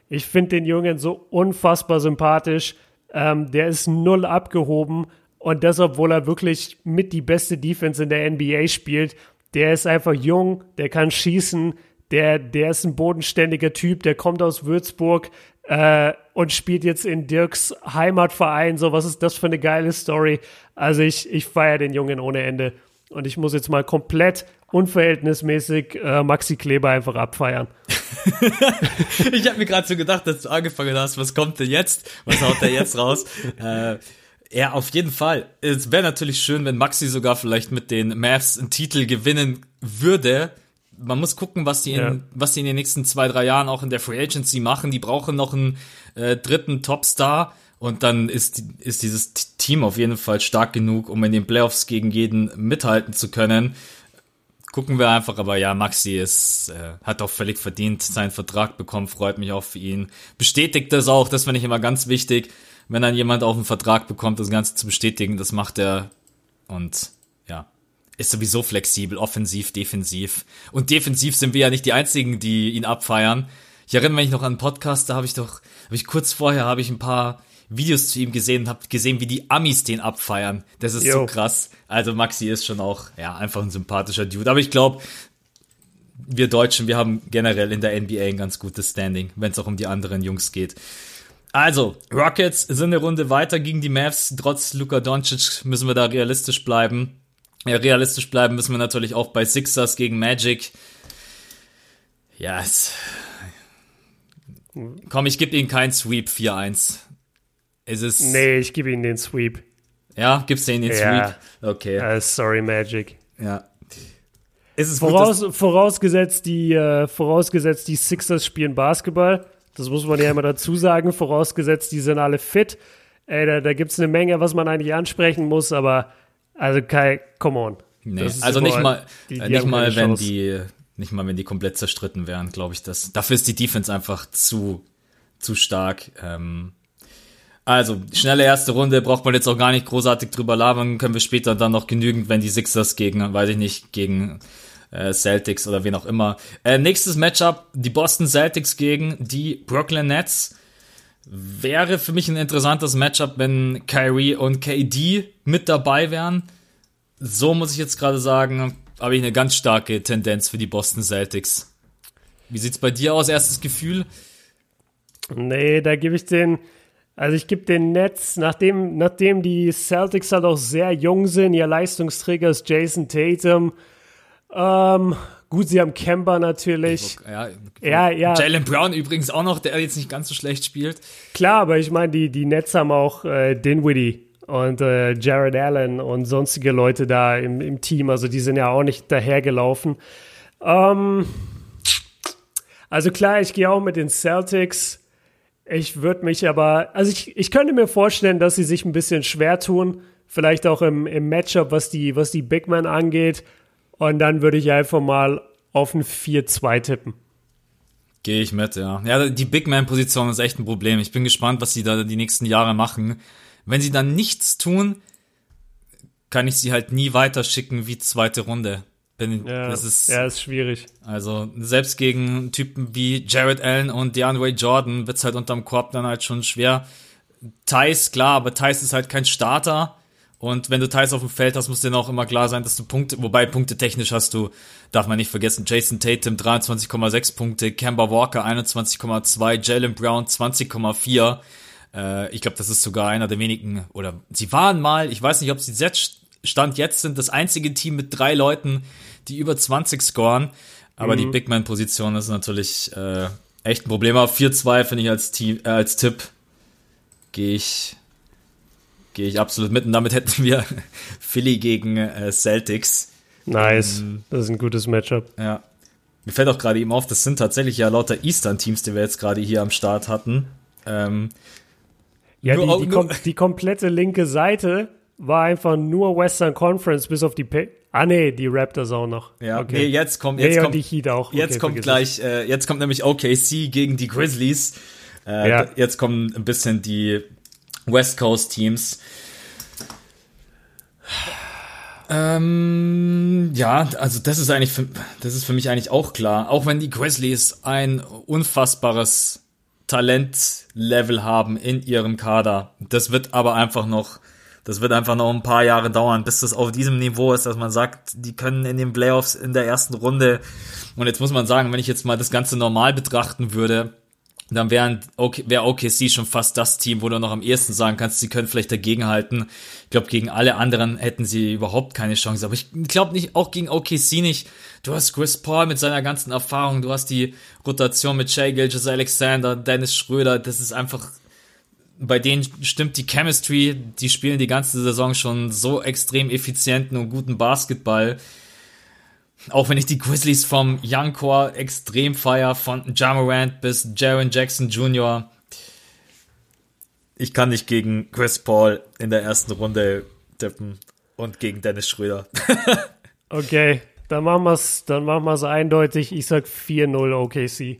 Ich finde den Jungen so unfassbar sympathisch. Ähm, der ist null abgehoben. Und das, obwohl er wirklich mit die beste Defense in der NBA spielt. Der ist einfach jung, der kann schießen, der, der ist ein bodenständiger Typ, der kommt aus Würzburg, äh, und spielt jetzt in Dirks Heimatverein. So, was ist das für eine geile Story? Also ich, ich feiere den Jungen ohne Ende. Und ich muss jetzt mal komplett unverhältnismäßig äh, Maxi Kleber einfach abfeiern. ich habe mir gerade so gedacht, dass du angefangen hast, was kommt denn jetzt? Was haut der jetzt raus? äh, ja, auf jeden Fall. Es wäre natürlich schön, wenn Maxi sogar vielleicht mit den Mavs einen Titel gewinnen würde man muss gucken, was die, in, ja. was die in den nächsten zwei, drei Jahren auch in der Free Agency machen. Die brauchen noch einen äh, dritten Topstar und dann ist, ist dieses Team auf jeden Fall stark genug, um in den Playoffs gegen jeden mithalten zu können. Gucken wir einfach, aber ja, Maxi ist, äh, hat auch völlig verdient seinen Vertrag bekommen, freut mich auch für ihn. Bestätigt das auch, das finde ich immer ganz wichtig. wenn dann jemand auf einen Vertrag bekommt, das Ganze zu bestätigen. Das macht er und ist sowieso flexibel, offensiv, defensiv. Und defensiv sind wir ja nicht die einzigen, die ihn abfeiern. Ich erinnere mich noch an einen Podcast, da habe ich doch, habe ich kurz vorher habe ich ein paar Videos zu ihm gesehen und habe gesehen, wie die Amis den abfeiern. Das ist Yo. so krass. Also Maxi ist schon auch ja einfach ein sympathischer Dude. Aber ich glaube, wir Deutschen, wir haben generell in der NBA ein ganz gutes Standing, wenn es auch um die anderen Jungs geht. Also, Rockets sind eine Runde weiter gegen die Mavs. Trotz Luka Doncic müssen wir da realistisch bleiben. Ja, realistisch bleiben müssen wir natürlich auch bei Sixers gegen Magic. Ja, es Komm, ich gebe Ihnen keinen Sweep 4-1. Es ist. Nee, ich gebe Ihnen den Sweep. Ja, gibst du Ihnen den ja. Sweep? Okay. Uh, sorry, Magic. Ja. Ist es Voraus, gut, vorausgesetzt, die, äh, vorausgesetzt, die Sixers spielen Basketball. Das muss man ja immer dazu sagen. Vorausgesetzt, die sind alle fit. Ey, da, da gibt es eine Menge, was man eigentlich ansprechen muss, aber also Kai, come on. Nee, also nicht mal, die, die nicht mal, wenn die, nicht mal, wenn die komplett zerstritten wären, glaube ich, das. Dafür ist die Defense einfach zu, zu stark. Ähm, also, schnelle erste Runde, braucht man jetzt auch gar nicht großartig drüber labern, können wir später dann noch genügend, wenn die Sixers gegen, weiß ich nicht, gegen äh, Celtics oder wen auch immer. Äh, nächstes Matchup, die Boston Celtics gegen die Brooklyn Nets. Wäre für mich ein interessantes Matchup, wenn Kyrie und KD mit dabei wären. So muss ich jetzt gerade sagen, habe ich eine ganz starke Tendenz für die Boston Celtics. Wie sieht's bei dir aus? Erstes Gefühl? Nee, da gebe ich den, also ich gebe den Nets, nachdem, nachdem die Celtics halt auch sehr jung sind, ihr Leistungsträger ist Jason Tatum, ähm, gut, sie haben Kemba natürlich. Ja, ja, ja. Jalen Brown übrigens auch noch, der jetzt nicht ganz so schlecht spielt. Klar, aber ich meine, die, die Nets haben auch äh, Dinwiddie und äh, Jared Allen und sonstige Leute da im, im Team. Also die sind ja auch nicht dahergelaufen. Ähm, also klar, ich gehe auch mit den Celtics. Ich würde mich aber, also ich, ich könnte mir vorstellen, dass sie sich ein bisschen schwer tun. Vielleicht auch im, im Matchup, was die, was die Big Men angeht. Und dann würde ich einfach mal auf ein 4-2 tippen. Gehe ich mit, ja. Ja, die Big Man-Position ist echt ein Problem. Ich bin gespannt, was sie da die nächsten Jahre machen. Wenn sie dann nichts tun, kann ich sie halt nie weiterschicken wie zweite Runde. Bin, ja, das ist, ja, ist schwierig. Also, selbst gegen Typen wie Jared Allen und DeAndre Jordan wird's halt unterm Korb dann halt schon schwer. Thais, klar, aber Thais ist halt kein Starter. Und wenn du Teils auf dem Feld hast, muss dir auch immer klar sein, dass du Punkte, wobei Punkte technisch hast du, darf man nicht vergessen, Jason Tatum 23,6 Punkte, Kemba Walker 21,2, Jalen Brown 20,4. Äh, ich glaube, das ist sogar einer der wenigen, oder sie waren mal, ich weiß nicht, ob sie jetzt, Stand jetzt sind, das einzige Team mit drei Leuten, die über 20 scoren. Aber mhm. die Big Man-Position ist natürlich äh, echt ein Problem. Aber 4-2 finde ich als, Team, äh, als Tipp, gehe ich Gehe ich absolut mit. Und damit hätten wir Philly gegen äh, Celtics. Nice. Ähm, das ist ein gutes Matchup. Ja. Mir fällt auch gerade eben auf, das sind tatsächlich ja lauter Eastern-Teams, die wir jetzt gerade hier am Start hatten. Ähm, ja, die, die, kom die, komplette linke Seite war einfach nur Western Conference bis auf die P Ah nee, die Raptors auch noch. Ja, okay. Nee, jetzt kommt jetzt nee, kommt die Heat auch. Jetzt okay, kommt gleich äh, jetzt kommt nämlich OKC gegen die Grizzlies. Äh, ja. Jetzt kommen ein bisschen die West Coast Teams. Ähm, ja, also das ist eigentlich für, das ist für mich eigentlich auch klar. Auch wenn die Grizzlies ein unfassbares Talentlevel haben in ihrem Kader. Das wird aber einfach noch, das wird einfach noch ein paar Jahre dauern, bis das auf diesem Niveau ist, dass man sagt, die können in den Playoffs in der ersten Runde. Und jetzt muss man sagen, wenn ich jetzt mal das Ganze normal betrachten würde, dann wären, okay, wäre OKC schon fast das Team, wo du noch am ehesten sagen kannst, sie können vielleicht dagegenhalten. Ich glaube, gegen alle anderen hätten sie überhaupt keine Chance. Aber ich glaube nicht, auch gegen OKC nicht. Du hast Chris Paul mit seiner ganzen Erfahrung, du hast die Rotation mit Shea Gilgis Alexander, Dennis Schröder, das ist einfach, bei denen stimmt die Chemistry, die spielen die ganze Saison schon so extrem effizienten und guten Basketball auch wenn ich die Grizzlies vom Young Core extrem feier, von Jamorant bis Jaron Jackson Jr., ich kann nicht gegen Chris Paul in der ersten Runde tippen und gegen Dennis Schröder. okay, dann machen wir es dann machen wir's eindeutig. Ich sag 4-0 OKC.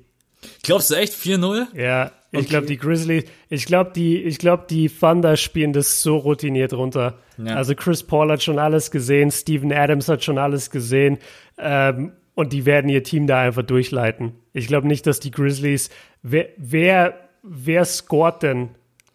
Glaubst du echt 4-0? Ja, Ich glaube, die Grizzlies, ich glaube, die, ich glaube, die Thunder spielen das so routiniert runter. Ja. Also Chris Paul hat schon alles gesehen, Steven Adams hat schon alles gesehen. Ähm, und die werden ihr Team da einfach durchleiten. Ich glaube nicht, dass die Grizzlies, wer, wer, wer scoret denn?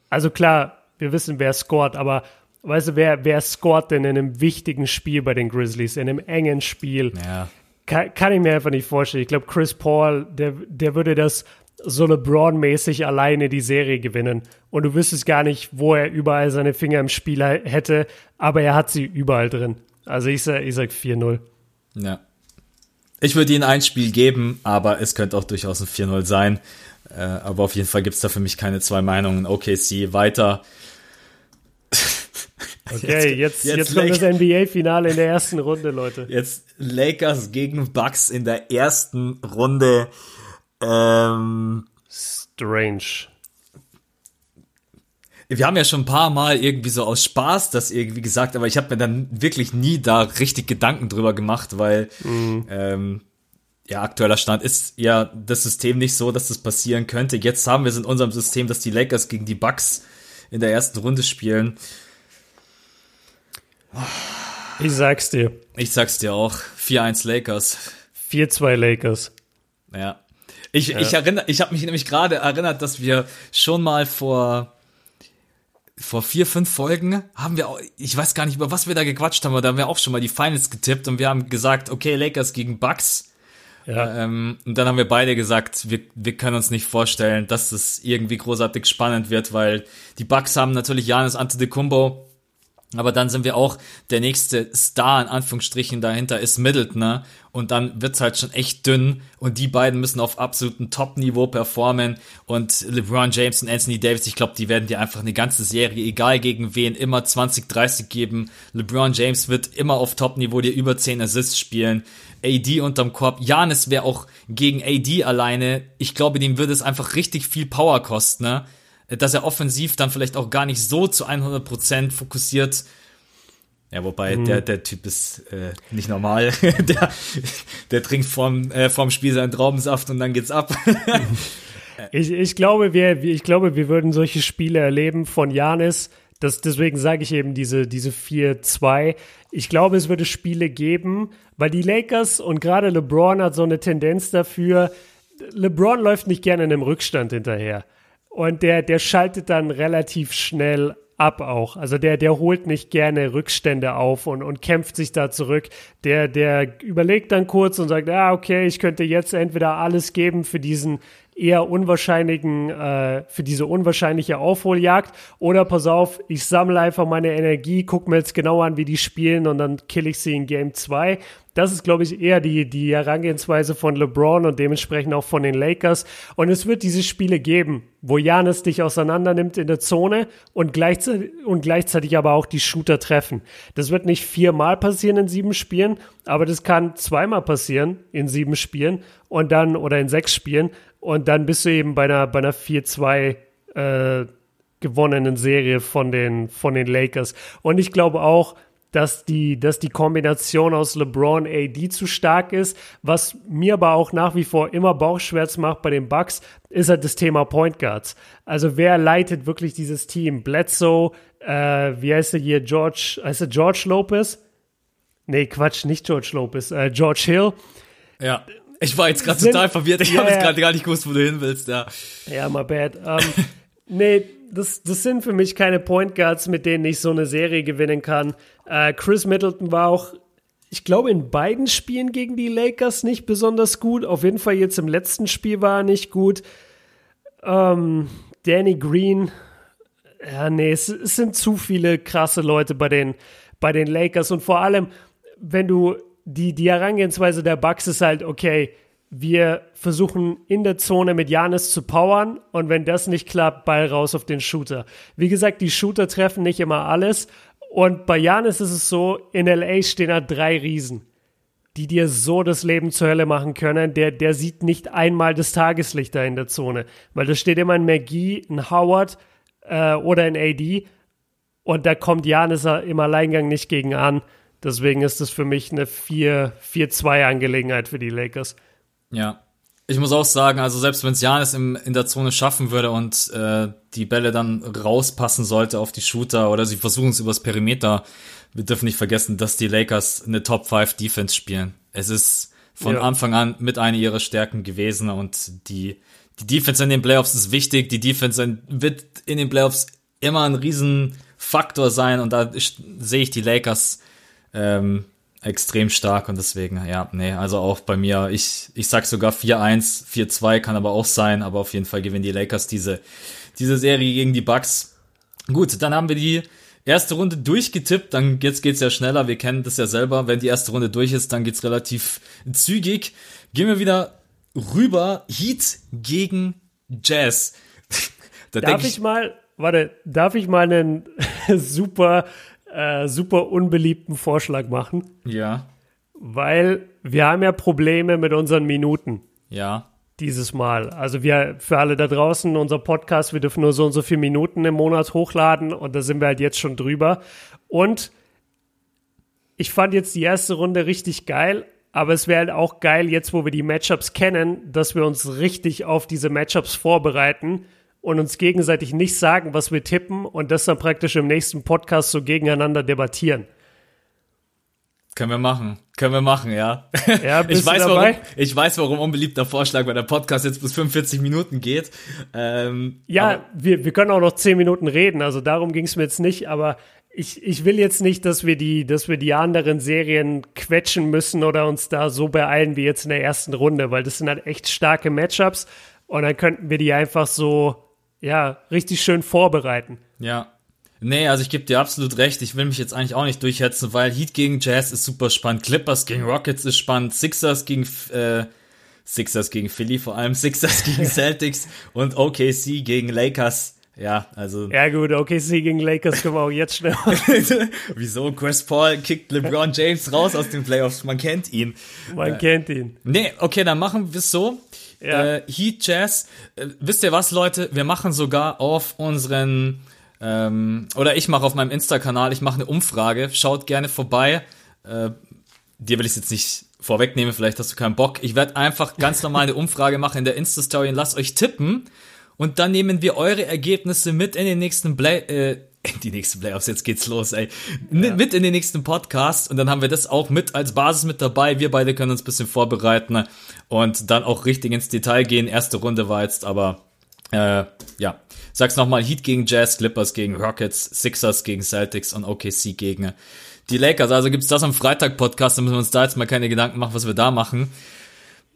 Also klar, wir wissen, wer scoret, aber weißt du, wer, wer scoret denn in einem wichtigen Spiel bei den Grizzlies, in einem engen Spiel? Ja. Kann, kann ich mir einfach nicht vorstellen. Ich glaube, Chris Paul, der, der würde das so LeBron-mäßig alleine die Serie gewinnen. Und du wüsstest gar nicht, wo er überall seine Finger im Spiel hätte, aber er hat sie überall drin. Also ich sag, ich sag 4-0. Ja. Ich würde ihnen ein Spiel geben, aber es könnte auch durchaus ein 4-0 sein. Äh, aber auf jeden Fall gibt es da für mich keine zwei Meinungen. OKC weiter. Okay, jetzt, jetzt, jetzt kommt das NBA-Finale in der ersten Runde, Leute. Jetzt Lakers gegen Bucks in der ersten Runde. Ähm, Strange. Wir haben ja schon ein paar Mal irgendwie so aus Spaß das irgendwie gesagt, aber ich habe mir dann wirklich nie da richtig Gedanken drüber gemacht, weil mhm. ähm, ja, aktueller Stand ist ja das System nicht so, dass das passieren könnte. Jetzt haben wir es in unserem System, dass die Lakers gegen die Bucks in der ersten Runde spielen. Ich sag's dir. Ich sag's dir auch. 4-1 Lakers. 4-2 Lakers. Ja. Ich, ja. ich erinnere, ich habe mich nämlich gerade erinnert, dass wir schon mal vor vor vier, fünf Folgen haben wir auch, ich weiß gar nicht, über was wir da gequatscht haben, aber da haben wir auch schon mal die Finals getippt und wir haben gesagt, okay, Lakers gegen Bucks. Ja. Ähm, und dann haben wir beide gesagt, wir, wir können uns nicht vorstellen, dass das irgendwie großartig spannend wird, weil die Bucks haben natürlich Janis Antetokounmpo, aber dann sind wir auch, der nächste Star in Anführungsstrichen dahinter ist Middleton, ne? Und dann wird's halt schon echt dünn und die beiden müssen auf absolutem Top-Niveau performen und LeBron James und Anthony Davis, ich glaube, die werden dir einfach eine ganze Serie, egal gegen wen, immer 20, 30 geben. LeBron James wird immer auf Top-Niveau dir über 10 Assists spielen. AD unterm Korb. Janis wäre auch gegen AD alleine. Ich glaube, dem würde es einfach richtig viel Power kosten, ne? Dass er offensiv dann vielleicht auch gar nicht so zu 100% fokussiert. Ja, wobei mhm. der, der Typ ist äh, nicht normal. der, der trinkt vorm, äh, vorm Spiel seinen Traubensaft und dann geht's ab. ich, ich, glaube, wir, ich glaube, wir würden solche Spiele erleben von Janis. Das, deswegen sage ich eben diese, diese 4-2. Ich glaube, es würde Spiele geben, weil die Lakers und gerade LeBron hat so eine Tendenz dafür. LeBron läuft nicht gerne in einem Rückstand hinterher. Und der, der schaltet dann relativ schnell ab auch. Also der, der holt nicht gerne Rückstände auf und, und kämpft sich da zurück. Der, der überlegt dann kurz und sagt, ah, okay, ich könnte jetzt entweder alles geben für diesen eher unwahrscheinlichen, äh, für diese unwahrscheinliche Aufholjagd. Oder pass auf, ich sammle einfach meine Energie, guck mir jetzt genau an, wie die spielen und dann kill ich sie in Game 2. Das ist, glaube ich, eher die, die Herangehensweise von LeBron und dementsprechend auch von den Lakers. Und es wird diese Spiele geben, wo Janis dich auseinander nimmt in der Zone und gleichzeitig, und gleichzeitig aber auch die Shooter treffen. Das wird nicht viermal passieren in sieben Spielen, aber das kann zweimal passieren in sieben Spielen und dann, oder in sechs Spielen und dann bist du eben bei einer, bei einer 4-2 äh, gewonnenen Serie von den, von den Lakers. Und ich glaube auch, dass die, dass die Kombination aus LeBron AD zu stark ist. Was mir aber auch nach wie vor immer Bauchschmerz macht bei den Bucks, ist halt das Thema Point Guards. Also wer leitet wirklich dieses Team? Bledsoe, äh, wie heißt er hier? George, heißt er George Lopez? Nee, Quatsch, nicht George Lopez, äh, George Hill. Ja. Ich war jetzt gerade total verwirrt. Ich yeah, habe jetzt gerade gar nicht gewusst, wo du hin willst. Ja, ja my bad. Um, ähm, nee, das, das sind für mich keine Point Guards, mit denen ich so eine Serie gewinnen kann. Uh, Chris Middleton war auch, ich glaube, in beiden Spielen gegen die Lakers nicht besonders gut. Auf jeden Fall jetzt im letzten Spiel war er nicht gut. Um, ähm, Danny Green, ja, nee, es, es sind zu viele krasse Leute bei den, bei den Lakers und vor allem, wenn du die, die Herangehensweise der Bucks ist halt, okay, wir versuchen in der Zone mit Janis zu powern und wenn das nicht klappt, Ball raus auf den Shooter. Wie gesagt, die Shooter treffen nicht immer alles und bei Janis ist es so, in LA stehen da drei Riesen, die dir so das Leben zur Hölle machen können. Der, der sieht nicht einmal das Tageslicht da in der Zone, weil da steht immer ein McGee, ein Howard äh, oder ein AD und da kommt Janis im Alleingang nicht gegen an. Deswegen ist es für mich eine 4-2-Angelegenheit für die Lakers. Ja. Ich muss auch sagen, also selbst wenn es Janis in der Zone schaffen würde und äh, die Bälle dann rauspassen sollte auf die Shooter oder sie versuchen es übers Perimeter, wir dürfen nicht vergessen, dass die Lakers eine Top 5 Defense spielen. Es ist von ja. Anfang an mit einer ihrer Stärken gewesen und die, die Defense in den Playoffs ist wichtig. Die Defense wird in den Playoffs immer ein Riesenfaktor sein und da sehe ich die Lakers ähm, extrem stark und deswegen, ja, nee, also auch bei mir, ich, ich sag sogar 4-1, 4-2 kann aber auch sein, aber auf jeden Fall gewinnen die Lakers diese, diese Serie gegen die Bucks. Gut, dann haben wir die erste Runde durchgetippt, dann jetzt geht's ja schneller, wir kennen das ja selber, wenn die erste Runde durch ist, dann geht's relativ zügig. Gehen wir wieder rüber, Heat gegen Jazz. darf ich, ich mal, warte, darf ich mal einen super äh, super unbeliebten Vorschlag machen. Ja. Weil wir haben ja Probleme mit unseren Minuten. Ja. Dieses Mal. Also wir, für alle da draußen, unser Podcast, wir dürfen nur so und so viele Minuten im Monat hochladen und da sind wir halt jetzt schon drüber. Und ich fand jetzt die erste Runde richtig geil, aber es wäre halt auch geil, jetzt wo wir die Matchups kennen, dass wir uns richtig auf diese Matchups vorbereiten und uns gegenseitig nicht sagen, was wir tippen und das dann praktisch im nächsten Podcast so gegeneinander debattieren. Können wir machen. Können wir machen, ja. ja ich, weiß? Warum, ich weiß, warum unbeliebter Vorschlag, weil der Podcast jetzt bis 45 Minuten geht. Ähm, ja, wir, wir können auch noch 10 Minuten reden, also darum ging es mir jetzt nicht, aber ich, ich will jetzt nicht, dass wir die, dass wir die anderen Serien quetschen müssen oder uns da so beeilen wie jetzt in der ersten Runde, weil das sind halt echt starke Matchups und dann könnten wir die einfach so ja, richtig schön vorbereiten. Ja. Nee, also ich gebe dir absolut recht. Ich will mich jetzt eigentlich auch nicht durchhetzen, weil Heat gegen Jazz ist super spannend. Clippers gegen Rockets ist spannend. Sixers gegen, äh, Sixers gegen Philly vor allem. Sixers gegen Celtics und OKC gegen Lakers. Ja, also. Ja, gut, OKC gegen Lakers können wir auch jetzt schnell. Wieso? Chris Paul kickt LeBron James raus aus den Playoffs. Man kennt ihn. Man äh, kennt ihn. Nee, okay, dann machen wir es so. Ja. Äh, Heat Jazz. Äh, wisst ihr was, Leute? Wir machen sogar auf unseren ähm, oder ich mache auf meinem Insta-Kanal, ich mache eine Umfrage. Schaut gerne vorbei. Äh, dir will ich jetzt nicht vorwegnehmen, vielleicht hast du keinen Bock. Ich werde einfach ganz normal eine Umfrage machen in der Insta-Story und lasst euch tippen. Und dann nehmen wir eure Ergebnisse mit in den nächsten Play äh, die nächsten Playoffs, jetzt geht's los, ey. Ja. Mit in den nächsten Podcast und dann haben wir das auch mit als Basis mit dabei. Wir beide können uns ein bisschen vorbereiten und dann auch richtig ins Detail gehen. Erste Runde war jetzt aber, äh, ja. Sag's nochmal, Heat gegen Jazz, Clippers gegen Rockets, Sixers gegen Celtics und OKC gegen die Lakers. Also gibt's das am Freitag-Podcast, dann müssen wir uns da jetzt mal keine Gedanken machen, was wir da machen.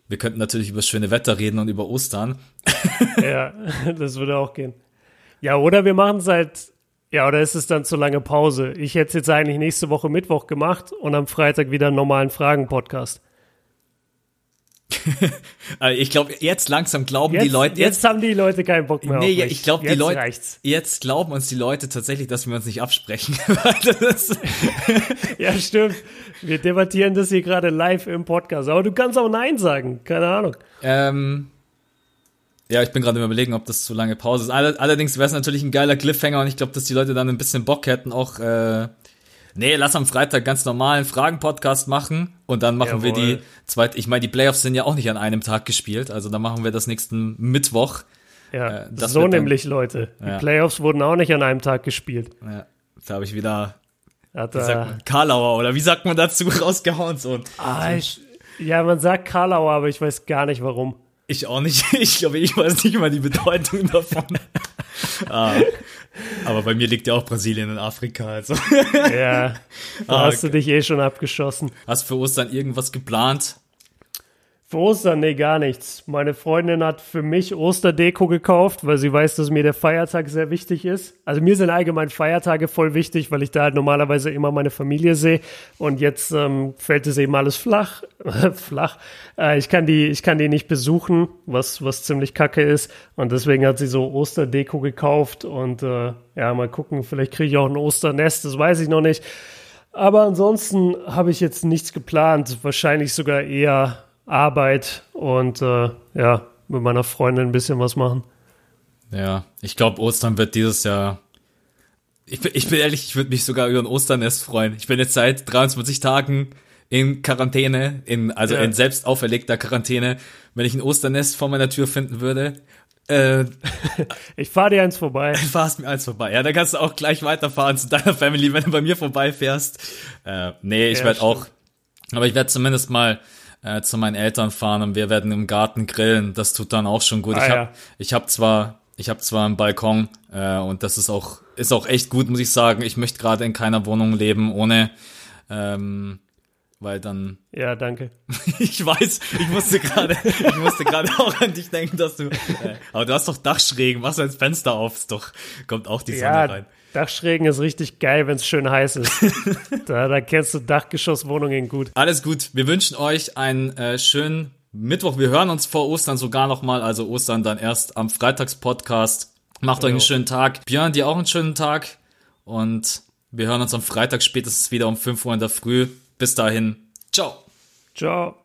Wir könnten natürlich über schöne Wetter reden und über Ostern. ja, das würde auch gehen. Ja, oder wir machen es halt ja, oder ist es dann zu lange Pause? Ich hätte es jetzt eigentlich nächste Woche Mittwoch gemacht und am Freitag wieder einen normalen Fragen-Podcast. Also ich glaube, jetzt langsam glauben jetzt, die Leute. Jetzt, jetzt, haben die Leute keinen Bock mehr. Nee, ich glaube, die Leute. Jetzt glauben uns die Leute tatsächlich, dass wir uns nicht absprechen. ja, stimmt. Wir debattieren das hier gerade live im Podcast. Aber du kannst auch Nein sagen. Keine Ahnung. Ähm, ja, ich bin gerade überlegen, ob das zu lange Pause ist. Allerdings wäre es natürlich ein geiler Cliffhanger und ich glaube, dass die Leute dann ein bisschen Bock hätten, auch äh, Nee, lass am Freitag ganz normalen Fragen-Podcast machen und dann machen Jawohl. wir die zweite. Ich meine, die Playoffs sind ja auch nicht an einem Tag gespielt, also dann machen wir das nächsten Mittwoch. Ja, äh, so nämlich, dann, Leute. Die ja. Playoffs wurden auch nicht an einem Tag gespielt. Ja, da habe ich wieder Hat, wie man, Karlauer oder wie sagt man dazu rausgehauen so. Ah, ich, ja, man sagt Karlauer, aber ich weiß gar nicht warum. Ich auch nicht. Ich glaube, ich weiß nicht mal die Bedeutung davon. ah, aber bei mir liegt ja auch Brasilien in Afrika. Also. ja, da ah, hast du dich eh schon abgeschossen. Hast du für Ostern irgendwas geplant? Für Ostern, nee, gar nichts. Meine Freundin hat für mich Osterdeko gekauft, weil sie weiß, dass mir der Feiertag sehr wichtig ist. Also mir sind allgemein Feiertage voll wichtig, weil ich da halt normalerweise immer meine Familie sehe. Und jetzt ähm, fällt es eben alles flach. flach. Äh, ich, kann die, ich kann die nicht besuchen, was, was ziemlich kacke ist. Und deswegen hat sie so Osterdeko gekauft. Und äh, ja, mal gucken, vielleicht kriege ich auch ein Osternest, das weiß ich noch nicht. Aber ansonsten habe ich jetzt nichts geplant. Wahrscheinlich sogar eher Arbeit und äh, ja, mit meiner Freundin ein bisschen was machen. Ja, ich glaube, Ostern wird dieses Jahr. Ich bin, ich bin ehrlich, ich würde mich sogar über ein Osternest freuen. Ich bin jetzt seit 23 Tagen in Quarantäne, in, also ja. in selbst auferlegter Quarantäne, wenn ich ein Osternest vor meiner Tür finden würde. Äh, ich fahre dir eins vorbei. Du fahrst mir eins vorbei. Ja, dann kannst du auch gleich weiterfahren zu deiner Family, wenn du bei mir vorbeifährst. Äh, nee, ich ja, werde auch, aber ich werde zumindest mal äh, zu meinen Eltern fahren und wir werden im Garten grillen. Das tut dann auch schon gut. Ah, ich habe ja. ich hab zwar ich habe zwar einen Balkon äh, und das ist auch ist auch echt gut, muss ich sagen. Ich möchte gerade in keiner Wohnung leben ohne ähm, weil dann. Ja, danke. ich weiß, ich musste gerade, ich musste gerade auch an dich denken, dass du. Äh, aber du hast doch Dachschrägen, machst du ins Fenster auf, ist doch kommt auch die Sonne ja, rein. Dachschrägen ist richtig geil, wenn es schön heiß ist. da, da kennst du Dachgeschosswohnungen gut. Alles gut. Wir wünschen euch einen äh, schönen Mittwoch. Wir hören uns vor Ostern sogar noch mal, also Ostern dann erst am Freitagspodcast. Macht euch einen schönen Tag. Björn, dir auch einen schönen Tag und wir hören uns am Freitag spätestens wieder um 5 Uhr in der Früh. Bis dahin. Ciao. Ciao.